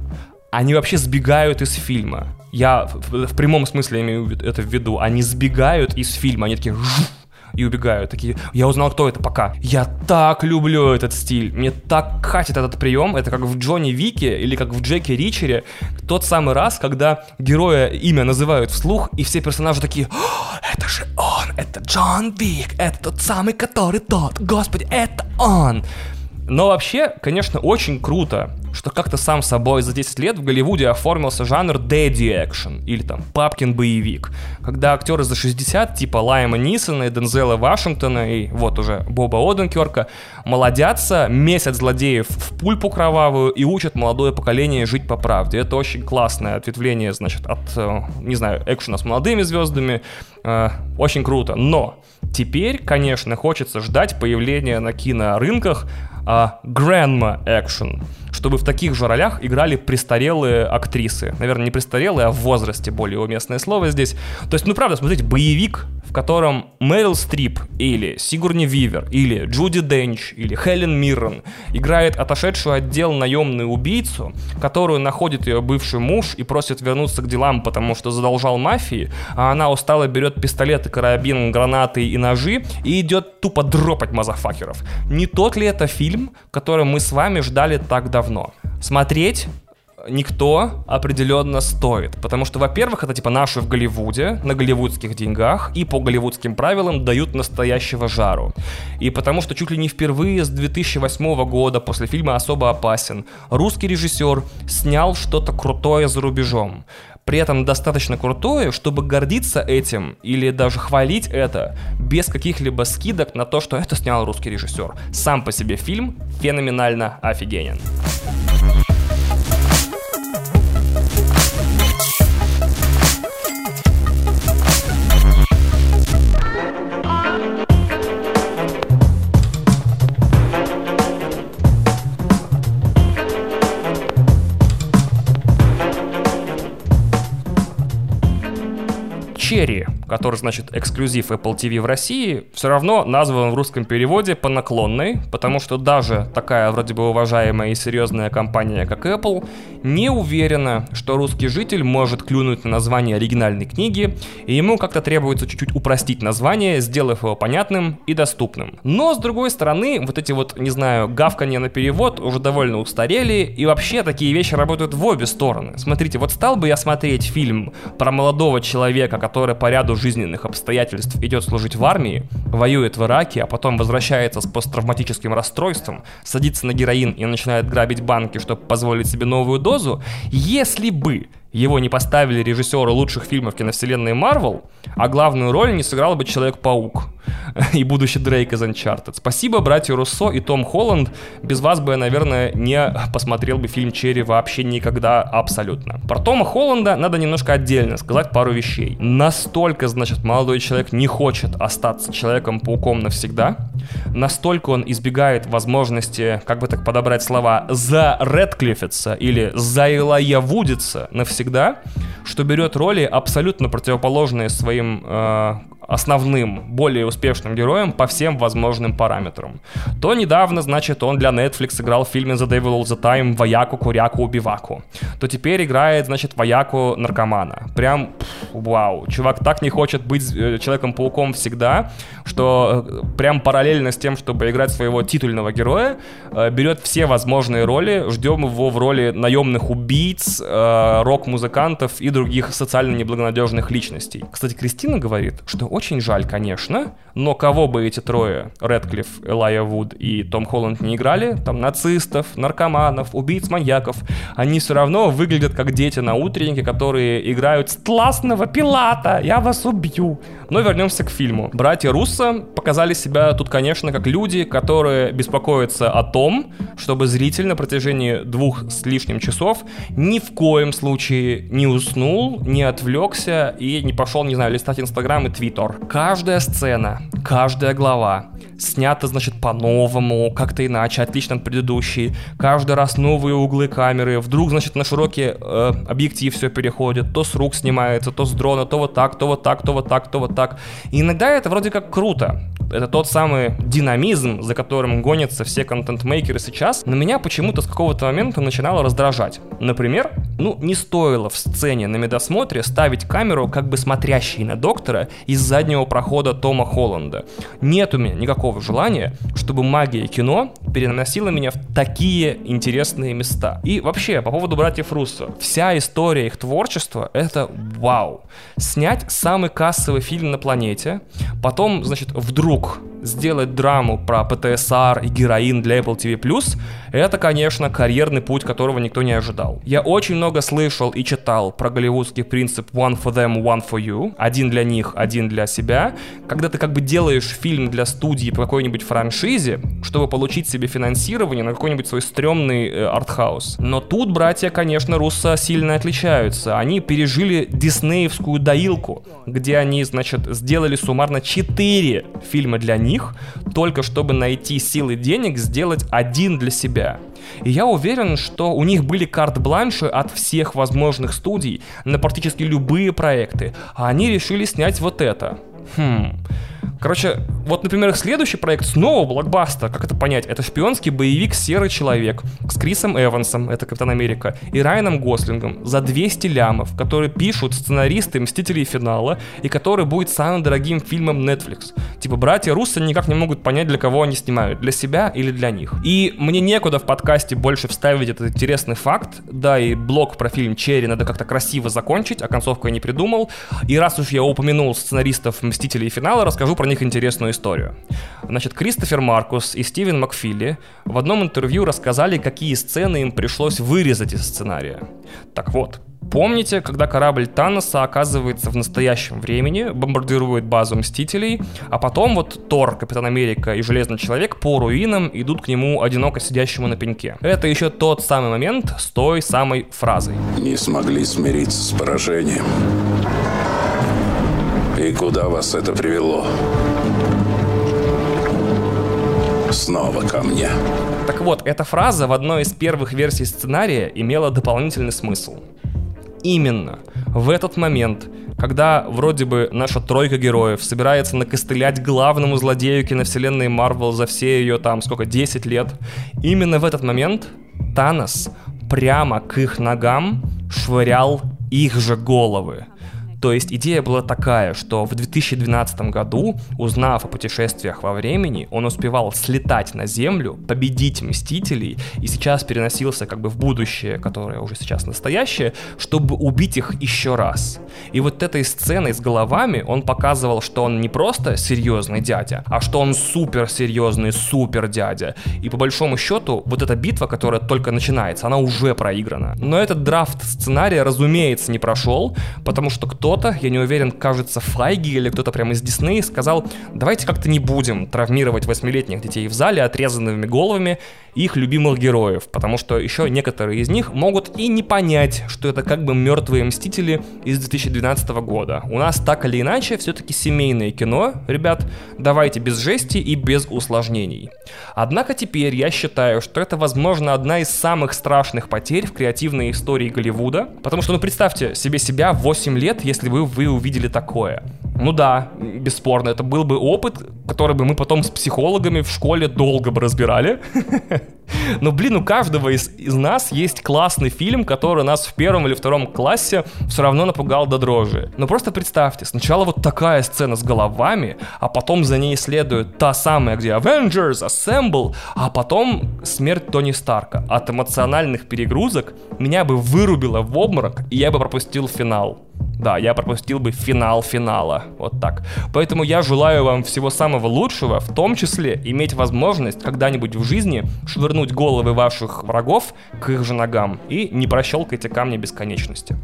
они вообще сбегают из фильма. Я в, в прямом смысле имею это в виду. Они сбегают из фильма, они такие и убегают. Такие, я узнал, кто это, пока. Я так люблю этот стиль. Мне так катит этот прием. Это как в Джонни Вике или как в Джеке Ричере. Тот самый раз, когда героя имя называют вслух, и все персонажи такие, это же он, это Джон Вик, это тот самый, который тот. Господи, это он. Но вообще, конечно, очень круто, что как-то сам собой за 10 лет в Голливуде оформился жанр daddy action, или там папкин боевик, когда актеры за 60, типа Лайма Нисона и Дензела Вашингтона, и вот уже Боба Оденкерка, молодятся, месяц злодеев в пульпу кровавую и учат молодое поколение жить по правде. Это очень классное ответвление, значит, от, э, не знаю, экшена с молодыми звездами. Э, очень круто. Но теперь, конечно, хочется ждать появления на кинорынках а, grandma action, чтобы в таких же ролях играли престарелые актрисы. Наверное, не престарелые, а в возрасте более уместное слово здесь. То есть, ну правда, смотрите, боевик в котором Мэрил Стрип или Сигурни Вивер или Джуди Денч или Хелен Миррен играет отошедшую отдел наемную убийцу, которую находит ее бывший муж и просит вернуться к делам, потому что задолжал мафии, а она устало берет пистолеты, карабин, гранаты и ножи и идет тупо дропать мазафакеров. Не тот ли это фильм, который мы с вами ждали так давно? Смотреть никто определенно стоит. Потому что, во-первых, это типа наши в Голливуде, на голливудских деньгах, и по голливудским правилам дают настоящего жару. И потому что чуть ли не впервые с 2008 года, после фильма «Особо опасен», русский режиссер снял что-то крутое за рубежом при этом достаточно крутое, чтобы гордиться этим или даже хвалить это без каких-либо скидок на то, что это снял русский режиссер. Сам по себе фильм феноменально офигенен. Черри, который, значит, эксклюзив Apple TV в России, все равно назван в русском переводе по наклонной, потому что даже такая вроде бы уважаемая и серьезная компания, как Apple, не уверена, что русский житель может клюнуть на название оригинальной книги, и ему как-то требуется чуть-чуть упростить название, сделав его понятным и доступным. Но, с другой стороны, вот эти вот, не знаю, гавканье на перевод уже довольно устарели, и вообще такие вещи работают в обе стороны. Смотрите, вот стал бы я смотреть фильм про молодого человека, который который по ряду жизненных обстоятельств идет служить в армии, воюет в Ираке, а потом возвращается с посттравматическим расстройством, садится на героин и начинает грабить банки, чтобы позволить себе новую дозу, если бы его не поставили режиссеры лучших фильмов киновселенной Марвел, а главную роль не сыграл бы Человек-паук и будущий Дрейк из Uncharted. Спасибо, братья Руссо и Том Холланд. Без вас бы я, наверное, не посмотрел бы фильм «Черри» вообще никогда абсолютно. Про Тома Холланда надо немножко отдельно сказать пару вещей. Настолько, значит, молодой человек не хочет остаться Человеком-пауком навсегда, настолько он избегает возможности, как бы так подобрать слова, за Редклиффица или за Илая Вудица навсегда, что берет роли абсолютно противоположные своим э, основным, более успешным героем по всем возможным параметрам. То недавно, значит, он для Netflix играл в фильме The Devil All The Time вояку, куряку, убиваку. То теперь играет, значит, вояку наркомана. Прям, пфф, вау. Чувак так не хочет быть э, Человеком-пауком всегда, что э, прям параллельно с тем, чтобы играть своего титульного героя, э, берет все возможные роли. Ждем его в роли наемных убийц, рок-музыкантов и других социально неблагонадежных личностей. Кстати, Кристина говорит, что очень жаль, конечно, но кого бы эти трое, Редклифф, Элайя Вуд и Том Холланд не играли, там нацистов, наркоманов, убийц-маньяков, они все равно выглядят как дети на утреннике, которые играют классного пилата, я вас убью. Но вернемся к фильму. Братья Руссо показали себя тут, конечно, как люди, которые беспокоятся о том, чтобы зритель на протяжении двух с лишним часов ни в коем случае не уснул, не отвлекся и не пошел, не знаю, листать Инстаграм и Твиттер. Каждая сцена, каждая глава снята, значит, по-новому, как-то иначе, отлично от предыдущей. Каждый раз новые углы камеры. Вдруг, значит, на широкий э, объектив все переходит. То с рук снимается, то с дрона, то вот так, то вот так, то вот так, то вот так. И иногда это вроде как круто. Это тот самый динамизм, за которым гонятся все контент-мейкеры сейчас, на меня почему-то с какого-то момента начинало раздражать. Например, ну, не стоило в сцене на медосмотре ставить камеру, как бы смотрящей на доктора из заднего прохода Тома Холланда. Нет у меня никакого желания, чтобы магия кино переносила меня в такие интересные места. И вообще, по поводу братьев Руссо, вся история их творчества — это вау. Снять самый кассовый фильм на планете, потом, значит, вдруг сделать драму про ПТСР и героин для Apple TV+, это, конечно, карьерный путь, которого никто не ожидал. Я очень много слышал и читал про голливудский принцип one for them, one for you, один для них, один для себя, когда ты как бы делаешь фильм для студии по какой-нибудь франшизе, чтобы получить себе финансирование на какой-нибудь свой стрёмный э, артхаус. Но тут братья, конечно, Руссо сильно отличаются. Они пережили диснеевскую доилку, где они, значит, сделали суммарно 4 фильма для них, только чтобы найти силы денег сделать один для себя. И я уверен, что у них были карт-бланши от всех возможных студий на практически любые проекты, а они решили снять вот это. Хм. Короче, вот, например, следующий проект снова блокбастер. Как это понять? Это шпионский боевик «Серый человек» с Крисом Эвансом, это Капитан Америка, и Райаном Гослингом за 200 лямов, которые пишут сценаристы «Мстителей финала» и который будет самым дорогим фильмом Netflix. Типа, братья Руссо никак не могут понять, для кого они снимают, для себя или для них. И мне некуда в подкасте больше вставить этот интересный факт, да, и блог про фильм «Черри» надо как-то красиво закончить, а концовку я не придумал. И раз уж я упомянул сценаристов «Мстителей финала», расскажу про них интересную историю. Значит, Кристофер Маркус и Стивен Макфилли в одном интервью рассказали, какие сцены им пришлось вырезать из сценария. Так вот, Помните, когда корабль Таноса оказывается в настоящем времени, бомбардирует базу Мстителей, а потом вот Тор, Капитан Америка и Железный Человек по руинам идут к нему одиноко сидящему на пеньке. Это еще тот самый момент с той самой фразой. Не смогли смириться с поражением. И куда вас это привело? Снова ко мне. Так вот, эта фраза в одной из первых версий сценария имела дополнительный смысл. Именно в этот момент, когда вроде бы наша тройка героев собирается накостылять главному злодею киновселенной Марвел за все ее там, сколько, 10 лет, именно в этот момент Танос прямо к их ногам швырял их же головы. То есть идея была такая, что в 2012 году, узнав о путешествиях во времени, он успевал слетать на Землю, победить Мстителей, и сейчас переносился как бы в будущее, которое уже сейчас настоящее, чтобы убить их еще раз. И вот этой сценой с головами он показывал, что он не просто серьезный дядя, а что он супер серьезный супер дядя. И по большому счету, вот эта битва, которая только начинается, она уже проиграна. Но этот драфт сценария, разумеется, не прошел, потому что кто кто-то, я не уверен, кажется, Файги или кто-то прямо из Диснея сказал, давайте как-то не будем травмировать восьмилетних детей в зале отрезанными головами их любимых героев, потому что еще некоторые из них могут и не понять, что это как бы мертвые мстители из 2012 года. У нас так или иначе все-таки семейное кино, ребят, давайте без жести и без усложнений. Однако теперь я считаю, что это, возможно, одна из самых страшных потерь в креативной истории Голливуда, потому что, ну, представьте себе себя в 8 лет, если бы вы увидели такое. Ну да, бесспорно, это был бы опыт, который бы мы потом с психологами в школе долго бы разбирали. Но, блин, у каждого из, из нас есть классный фильм, который нас в первом или втором классе все равно напугал до дрожи. Но просто представьте, сначала вот такая сцена с головами, а потом за ней следует та самая, где Avengers Assemble, а потом смерть Тони Старка. От эмоциональных перегрузок меня бы вырубило в обморок, и я бы пропустил финал. Да, я пропустил бы финал финала. Вот так. Поэтому я желаю вам всего самого лучшего, в том числе иметь возможность когда-нибудь в жизни швырнуть головы ваших врагов к их же ногам и не прощелкайте камни бесконечности.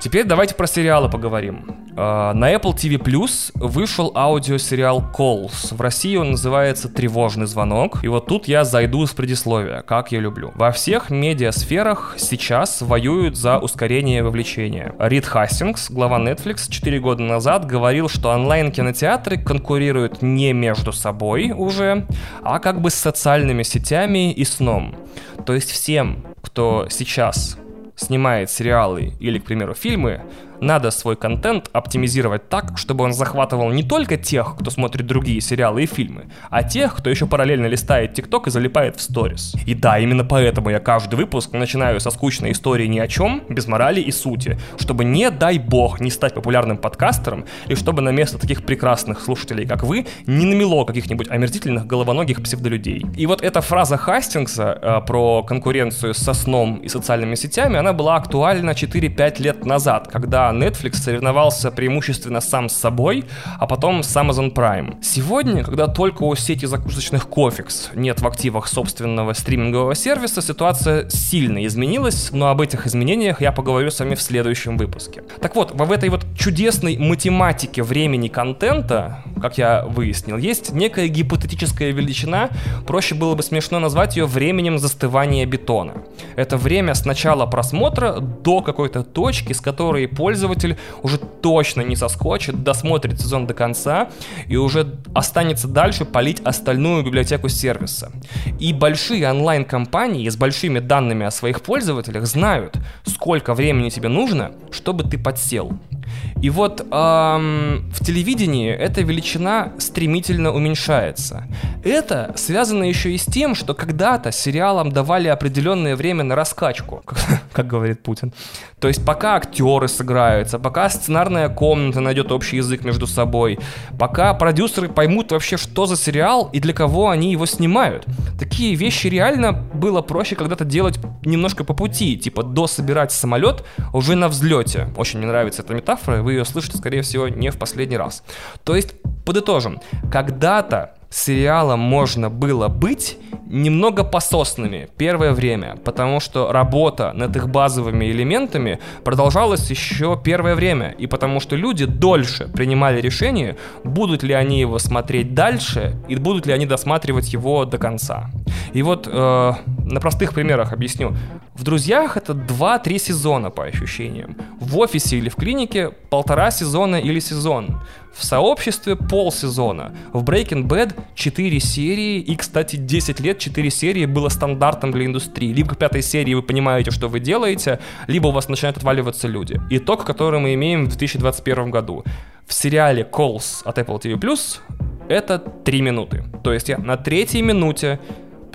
Теперь давайте про сериалы поговорим. А, на Apple TV Plus вышел аудиосериал Calls. В России он называется «Тревожный звонок». И вот тут я зайду с предисловия, как я люблю. Во всех медиасферах сейчас воюют за ускорение вовлечения. Рид Хастингс, глава Netflix, 4 года назад говорил, что онлайн-кинотеатры конкурируют не между собой уже, а как бы с социальными сетями и сном. То есть всем, кто сейчас снимает сериалы или, к примеру, фильмы, надо свой контент оптимизировать так, чтобы он захватывал не только тех, кто смотрит другие сериалы и фильмы, а тех, кто еще параллельно листает ТикТок и залипает в сторис. И да, именно поэтому я каждый выпуск начинаю со скучной истории ни о чем, без морали и сути, чтобы не дай бог не стать популярным подкастером, и чтобы на место таких прекрасных слушателей, как вы, не намело каких-нибудь омерзительных головоногих псевдолюдей. И вот эта фраза Хастингса э, про конкуренцию со сном и социальными сетями, она была актуальна 4-5 лет назад, когда Netflix соревновался преимущественно сам с собой, а потом с Amazon Prime. Сегодня, когда только у сети закусочных Кофикс нет в активах собственного стримингового сервиса, ситуация сильно изменилась, но об этих изменениях я поговорю с вами в следующем выпуске. Так вот, в этой вот чудесной математике времени контента, как я выяснил, есть некая гипотетическая величина, проще было бы смешно назвать ее временем застывания бетона. Это время с начала просмотра до какой-то точки, с которой пользователь уже точно не соскочит, досмотрит сезон до конца и уже останется дальше полить остальную библиотеку сервиса. И большие онлайн-компании с большими данными о своих пользователях знают, сколько времени тебе нужно, чтобы ты подсел. И вот эм, в телевидении эта величина стремительно уменьшается. Это связано еще и с тем, что когда-то сериалам давали определенное время на раскачку, как, как говорит Путин. То есть пока актеры сыграются, пока сценарная комната найдет общий язык между собой, пока продюсеры поймут вообще, что за сериал и для кого они его снимают. Такие вещи реально было проще когда-то делать немножко по пути, типа дособирать самолет уже на взлете. Очень мне нравится эта метафора, вы ее слышите, скорее всего, не в последний раз. То есть, подытожим, когда-то сериалом можно было быть немного пососными первое время, потому что работа над их базовыми элементами продолжалась еще первое время, и потому что люди дольше принимали решение, будут ли они его смотреть дальше и будут ли они досматривать его до конца. И вот э, на простых примерах объясню. В «Друзьях» это 2-3 сезона по ощущениям. В «Офисе» или в «Клинике» полтора сезона или сезон. В «Сообществе» полсезона. В Breaking Bad 4 серии, и, кстати, 10 лет 4 серии было стандартом для индустрии. Либо к пятой серии вы понимаете, что вы делаете, либо у вас начинают отваливаться люди. Итог, который мы имеем в 2021 году. В сериале Calls от Apple TV+, это 3 минуты. То есть я на третьей минуте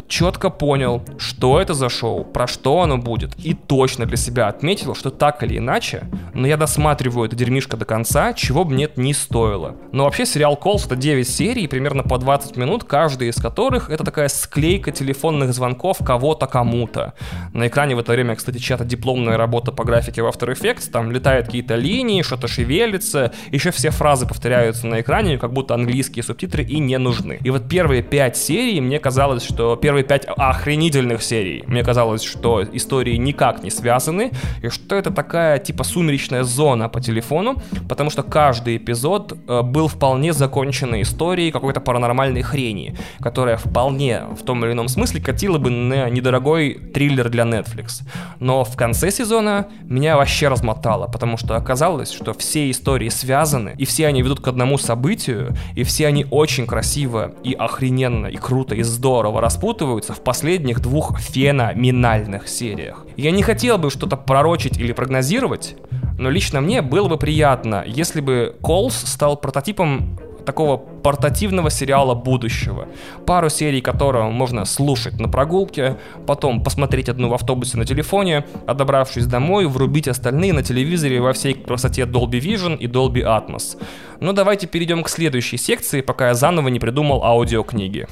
четко понял, что это за шоу, про что оно будет, и точно для себя отметил, что так или иначе, но я досматриваю это дерьмишко до конца, чего бы мне не стоило. Но вообще сериал Колс это 9 серий, примерно по 20 минут, каждая из которых это такая склейка телефонных звонков кого-то кому-то. На экране в это время, кстати, чья-то дипломная работа по графике в After Effects, там летают какие-то линии, что-то шевелится, еще все фразы повторяются на экране, как будто английские субтитры и не нужны. И вот первые 5 серий мне казалось, что первые первые пять охренительных серий. Мне казалось, что истории никак не связаны, и что это такая типа сумеречная зона по телефону, потому что каждый эпизод э, был вполне законченной историей какой-то паранормальной хрени, которая вполне в том или ином смысле катила бы на недорогой триллер для Netflix. Но в конце сезона меня вообще размотало, потому что оказалось, что все истории связаны, и все они ведут к одному событию, и все они очень красиво и охрененно, и круто, и здорово распутывают, оказываются в последних двух феноменальных сериях. Я не хотел бы что-то пророчить или прогнозировать, но лично мне было бы приятно, если бы Колс стал прототипом такого портативного сериала будущего. Пару серий которого можно слушать на прогулке, потом посмотреть одну в автобусе на телефоне, а добравшись домой, врубить остальные на телевизоре во всей красоте Dolby Vision и Dolby Atmos. Но давайте перейдем к следующей секции, пока я заново не придумал аудиокниги.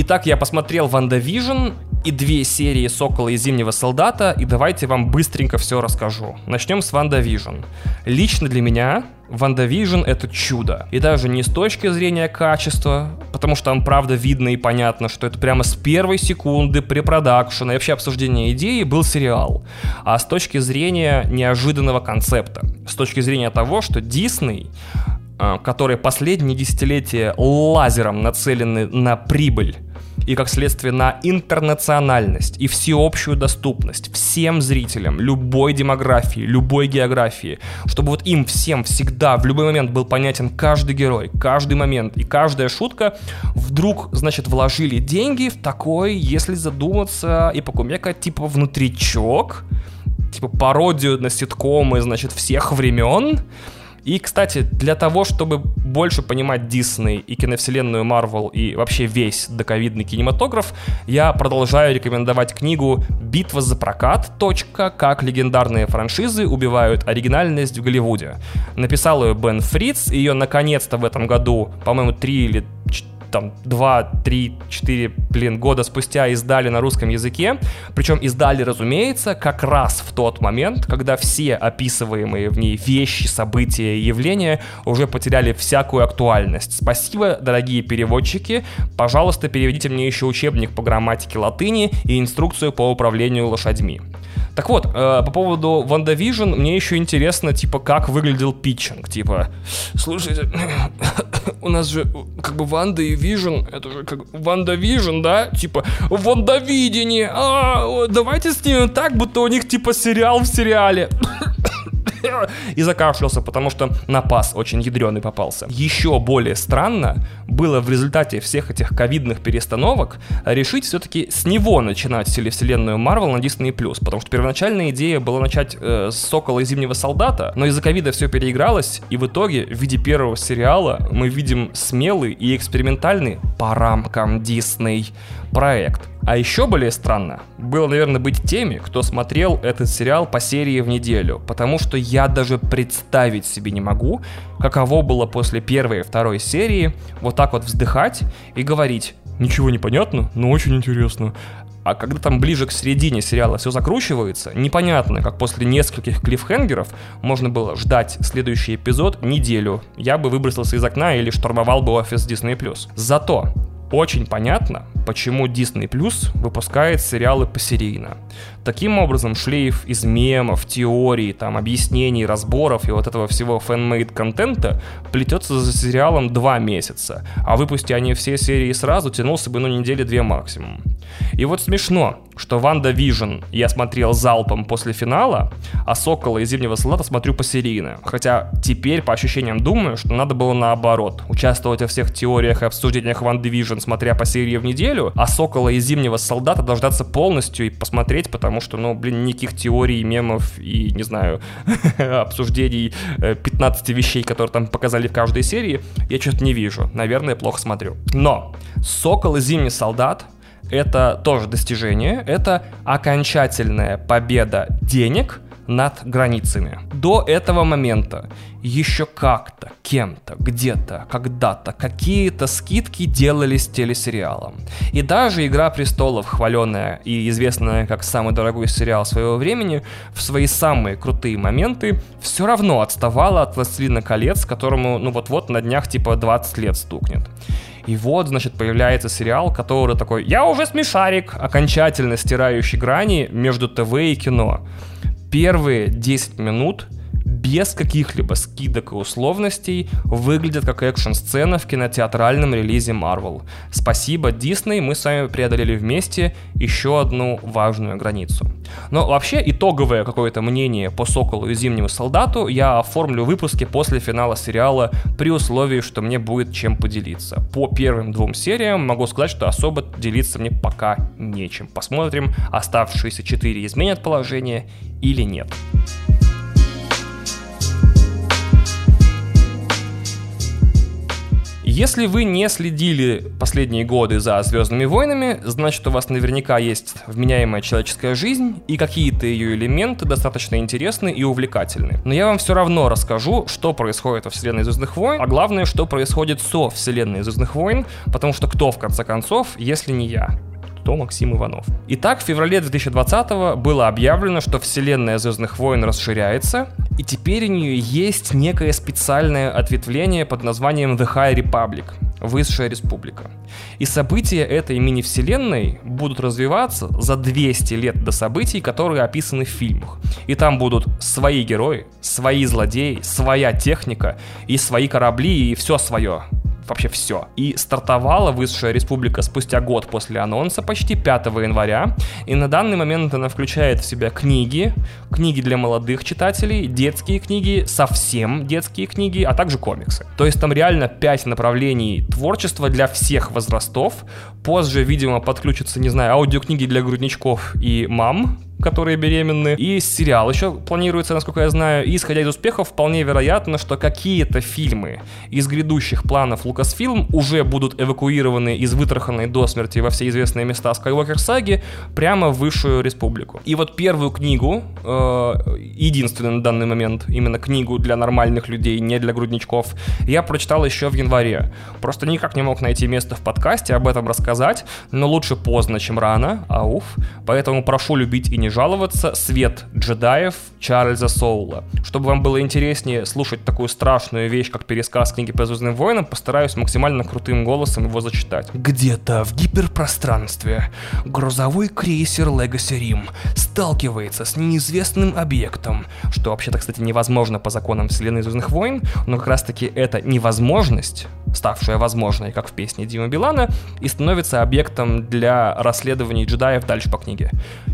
Итак, я посмотрел WandaVision и две серии Сокола и Зимнего Солдата, и давайте вам быстренько все расскажу. Начнем с WandaVision. Лично для меня WandaVision это чудо. И даже не с точки зрения качества, потому что там правда видно и понятно, что это прямо с первой секунды препродакшена и вообще обсуждения идеи был сериал. А с точки зрения неожиданного концепта. С точки зрения того, что Дисней а, которые последние десятилетия лазером нацелены на прибыль и, как следствие, на интернациональность и всеобщую доступность всем зрителям любой демографии, любой географии, чтобы вот им всем всегда в любой момент был понятен каждый герой, каждый момент и каждая шутка, вдруг, значит, вложили деньги в такой, если задуматься и покумекать, типа внутричок, типа пародию на ситкомы, значит, всех времен, и, кстати, для того, чтобы больше понимать Дисней и киновселенную Марвел и вообще весь доковидный кинематограф, я продолжаю рекомендовать книгу «Битва за прокат. Точка. Как легендарные франшизы убивают оригинальность в Голливуде». Написал ее Бен Фриц, ее наконец-то в этом году, по-моему, три или там 2, 3, 4, блин, года спустя издали на русском языке. Причем издали, разумеется, как раз в тот момент, когда все описываемые в ней вещи, события и явления уже потеряли всякую актуальность. Спасибо, дорогие переводчики. Пожалуйста, переведите мне еще учебник по грамматике латыни и инструкцию по управлению лошадьми. Так вот, э, по поводу WandaVision, мне еще интересно, типа, как выглядел питчинг. Типа, слушайте, у нас же как бы Ванда и Вижн, это же как WandaVision, да? Типа, Вандавидение, а, давайте снимем так, будто у них типа сериал в сериале и закашлялся, потому что напас очень ядреный попался. Еще более странно было в результате всех этих ковидных перестановок решить все-таки с него начинать телевселенную Марвел на Disney+, потому что первоначальная идея была начать э, с Сокола и Зимнего Солдата, но из-за ковида все переигралось, и в итоге в виде первого сериала мы видим смелый и экспериментальный по рамкам Disney проект. А еще более странно было, наверное, быть теми, кто смотрел этот сериал по серии в неделю, потому что я даже представить себе не могу, каково было после первой и второй серии вот так вот вздыхать и говорить «Ничего не понятно, но очень интересно». А когда там ближе к середине сериала все закручивается, непонятно, как после нескольких клиффхенгеров можно было ждать следующий эпизод неделю. Я бы выбросился из окна или штурмовал бы офис Disney+. Зато очень понятно, почему Disney Plus выпускает сериалы посерийно. Таким образом, шлейф из мемов, теорий, там, объяснений, разборов и вот этого всего fan-made контента плетется за сериалом два месяца, а выпусти они все серии сразу, тянулся бы, ну, недели две максимум. И вот смешно, что WandaVision я смотрел залпом после финала, а Сокола и Зимнего Солдата смотрю посерийно. Хотя теперь, по ощущениям, думаю, что надо было наоборот. Участвовать во всех теориях и обсуждениях Ванды Вижн, смотря по серии в неделю, а Сокола и Зимнего Солдата дождаться полностью и посмотреть, потому что, ну, блин, никаких теорий, мемов и, не знаю, обсуждений 15 э, вещей, которые там показали в каждой серии, я что-то не вижу. Наверное, плохо смотрю. Но Сокол и Зимний Солдат это тоже достижение, это окончательная победа денег над границами. До этого момента еще как-то, кем-то, где-то, когда-то какие-то скидки делались телесериалом. И даже «Игра престолов», хваленная и известная как самый дорогой сериал своего времени, в свои самые крутые моменты все равно отставала от «Властелина колец», которому ну вот-вот на днях типа 20 лет стукнет. И вот, значит, появляется сериал, который такой «Я уже смешарик», окончательно стирающий грани между ТВ и кино. Первые 10 минут — без каких-либо скидок и условностей выглядят как экшн-сцена в кинотеатральном релизе Marvel. Спасибо, Disney, мы с вами преодолели вместе еще одну важную границу. Но вообще итоговое какое-то мнение по Соколу и Зимнему Солдату я оформлю в выпуске после финала сериала при условии, что мне будет чем поделиться. По первым двум сериям могу сказать, что особо делиться мне пока нечем. Посмотрим, оставшиеся четыре изменят положение или нет. Если вы не следили последние годы за Звездными войнами, значит у вас наверняка есть вменяемая человеческая жизнь, и какие-то ее элементы достаточно интересны и увлекательны. Но я вам все равно расскажу, что происходит во вселенной Звездных войн, а главное, что происходит со вселенной Звездных войн, потому что кто в конце концов, если не я что Максим Иванов. Итак, в феврале 2020 было объявлено, что вселенная Звездных войн расширяется, и теперь у нее есть некое специальное ответвление под названием The High Republic, Высшая Республика. И события этой мини-вселенной будут развиваться за 200 лет до событий, которые описаны в фильмах. И там будут свои герои, свои злодеи, своя техника и свои корабли и все свое вообще все. И стартовала Высшая Республика спустя год после анонса, почти 5 января. И на данный момент она включает в себя книги, книги для молодых читателей, детские книги, совсем детские книги, а также комиксы. То есть там реально 5 направлений творчества для всех возрастов. Позже, видимо, подключатся, не знаю, аудиокниги для грудничков и мам, которые беременны, и сериал еще планируется, насколько я знаю, и исходя из успехов, вполне вероятно, что какие-то фильмы из грядущих планов Lucasfilm уже будут эвакуированы из вытраханной до смерти во все известные места Skywalker саги прямо в Высшую Республику. И вот первую книгу, э, единственную на данный момент, именно книгу для нормальных людей, не для грудничков, я прочитал еще в январе. Просто никак не мог найти место в подкасте об этом рассказать, но лучше поздно, чем рано, ауф. Поэтому прошу любить и не жаловаться «Свет джедаев» Чарльза Соула. Чтобы вам было интереснее слушать такую страшную вещь, как пересказ книги по Звездным войнам, постараюсь максимально крутым голосом его зачитать. Где-то в гиперпространстве грузовой крейсер Legacy Рим сталкивается с неизвестным объектом, что вообще-то, кстати, невозможно по законам вселенной Звездных войн, но как раз-таки эта невозможность ставшая возможной, как в песне Дима Билана, и становится объектом для расследований джедаев дальше по книге.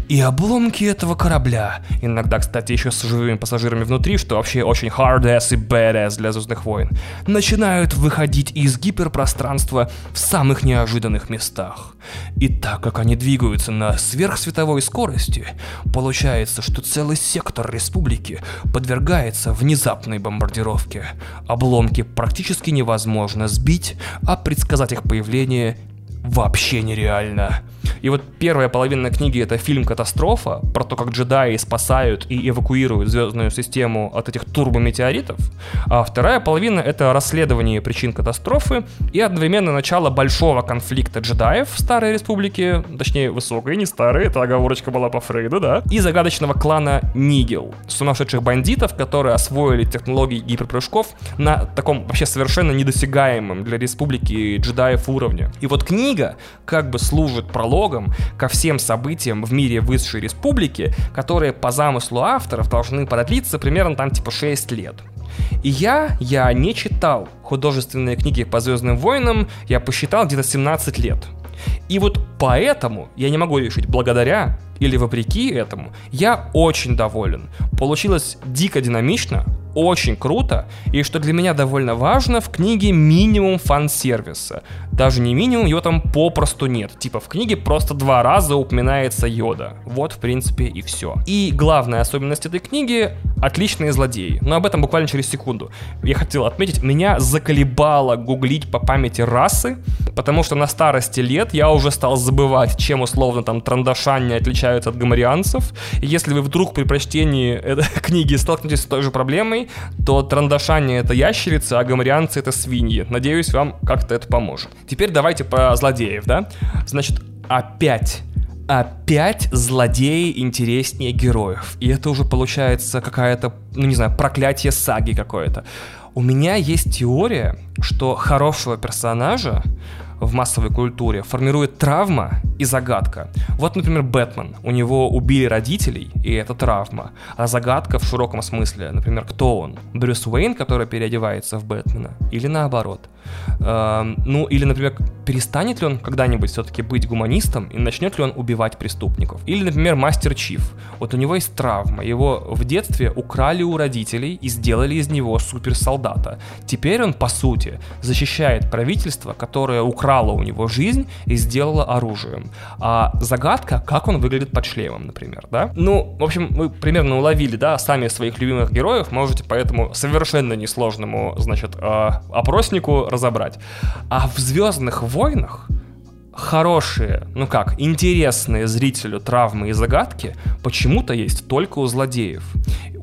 И обломки этого корабля, иногда, кстати, еще с живыми пассажирами внутри, что вообще очень hard-ass и badass для Звездных войн, начинают выходить из гиперпространства в самых неожиданных местах. И так как они двигаются на сверхсветовой скорости, получается, что целый сектор республики подвергается внезапной бомбардировке. Обломки практически невозможно сбить, а предсказать их появление вообще нереально. И вот первая половина книги это фильм «Катастрофа», про то, как джедаи спасают и эвакуируют звездную систему от этих турбометеоритов. А вторая половина это расследование причин катастрофы и одновременно начало большого конфликта джедаев в Старой Республике, точнее высокой, не старой, эта оговорочка была по Фрейду, да, и загадочного клана Нигел, сумасшедших бандитов, которые освоили технологии гиперпрыжков на таком вообще совершенно недосягаемом для Республики джедаев уровне. И вот книга как бы служит прологом прологом ко всем событиям в мире высшей республики, которые по замыслу авторов должны продлиться примерно там типа 6 лет. И я, я не читал художественные книги по Звездным войнам, я посчитал где-то 17 лет. И вот поэтому я не могу решить, благодаря или вопреки этому, я очень доволен. Получилось дико динамично, очень круто, и что для меня довольно важно, в книге минимум фан-сервиса. Даже не минимум, его там попросту нет. Типа в книге просто два раза упоминается Йода. Вот, в принципе, и все. И главная особенность этой книги — отличные злодеи. Но об этом буквально через секунду. Я хотел отметить, меня заколебало гуглить по памяти расы, потому что на старости лет я уже стал забывать, чем условно там трандашане отличаются от гамарианцев. И если вы вдруг при прочтении этой книги столкнетесь с той же проблемой, то трандашане это ящерицы, а гамарианцы это свиньи. Надеюсь, вам как-то это поможет. Теперь давайте про злодеев, да? Значит, опять опять злодеи интереснее героев. И это уже получается какая-то, ну не знаю, проклятие саги какое-то. У меня есть теория, что хорошего персонажа в массовой культуре формирует травма и загадка. Вот, например, Бэтмен. У него убили родителей, и это травма. А загадка в широком смысле, например, кто он? Брюс Уэйн, который переодевается в Бэтмена? Или наоборот? Эм, ну, или, например, перестанет ли он когда-нибудь все-таки быть гуманистом и начнет ли он убивать преступников? Или, например, Мастер Чиф. Вот у него есть травма. Его в детстве украли у родителей и сделали из него суперсолдата. Теперь он, по сути, защищает правительство, которое украло у него жизнь и сделало оружием. А загадка, как он выглядит под шлемом, например, да? Ну, в общем, вы примерно уловили, да, сами своих любимых героев, можете по этому совершенно несложному, значит, э, опроснику разобрать. А в Звездных войнах хорошие, ну как, интересные зрителю травмы и загадки почему-то есть только у злодеев.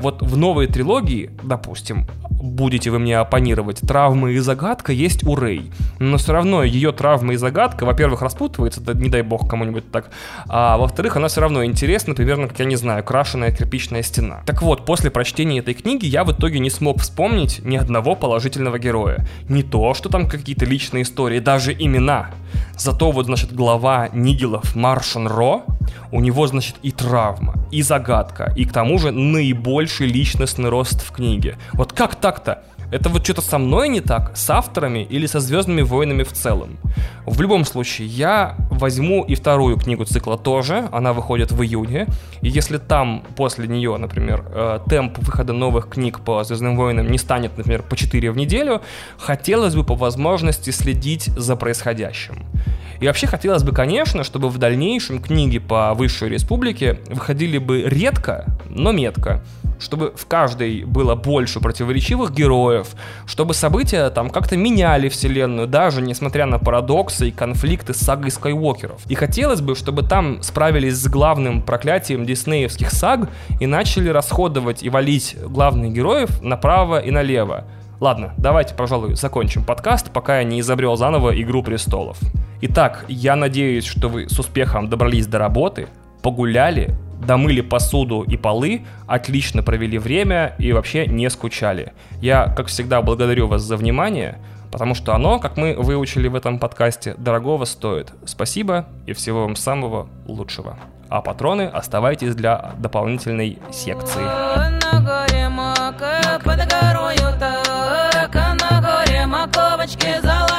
Вот в новой трилогии, допустим, будете вы мне оппонировать, травмы и загадка есть у Рэй. Но все равно ее травма и загадка, во-первых, распутывается, да не дай бог кому-нибудь так, а во-вторых, она все равно интересна, примерно, как я не знаю, крашеная кирпичная стена. Так вот, после прочтения этой книги я в итоге не смог вспомнить ни одного положительного героя. Не то, что там какие-то личные истории, даже имена. Зато вот, значит, глава Нигелов Маршан Ро, у него, значит, и травма, и загадка, и к тому же наибольший личностный рост в книге. Вот как так-то? Это вот что-то со мной не так, с авторами или со Звездными войнами в целом. В любом случае, я возьму и вторую книгу цикла тоже, она выходит в июне, и если там после нее, например, э, темп выхода новых книг по Звездным войнам не станет, например, по 4 в неделю, хотелось бы по возможности следить за происходящим. И вообще хотелось бы, конечно, чтобы в дальнейшем книги по Высшей Республике выходили бы редко, но метко чтобы в каждой было больше противоречивых героев, чтобы события там как-то меняли вселенную, даже несмотря на парадоксы и конфликты с сагой Скайуокеров. И хотелось бы, чтобы там справились с главным проклятием диснеевских саг и начали расходовать и валить главных героев направо и налево. Ладно, давайте, пожалуй, закончим подкаст, пока я не изобрел заново «Игру престолов». Итак, я надеюсь, что вы с успехом добрались до работы, погуляли, домыли посуду и полы, отлично провели время и вообще не скучали. Я, как всегда, благодарю вас за внимание, потому что оно, как мы выучили в этом подкасте, дорогого стоит. Спасибо и всего вам самого лучшего. А патроны оставайтесь для дополнительной секции. маковочки золотые.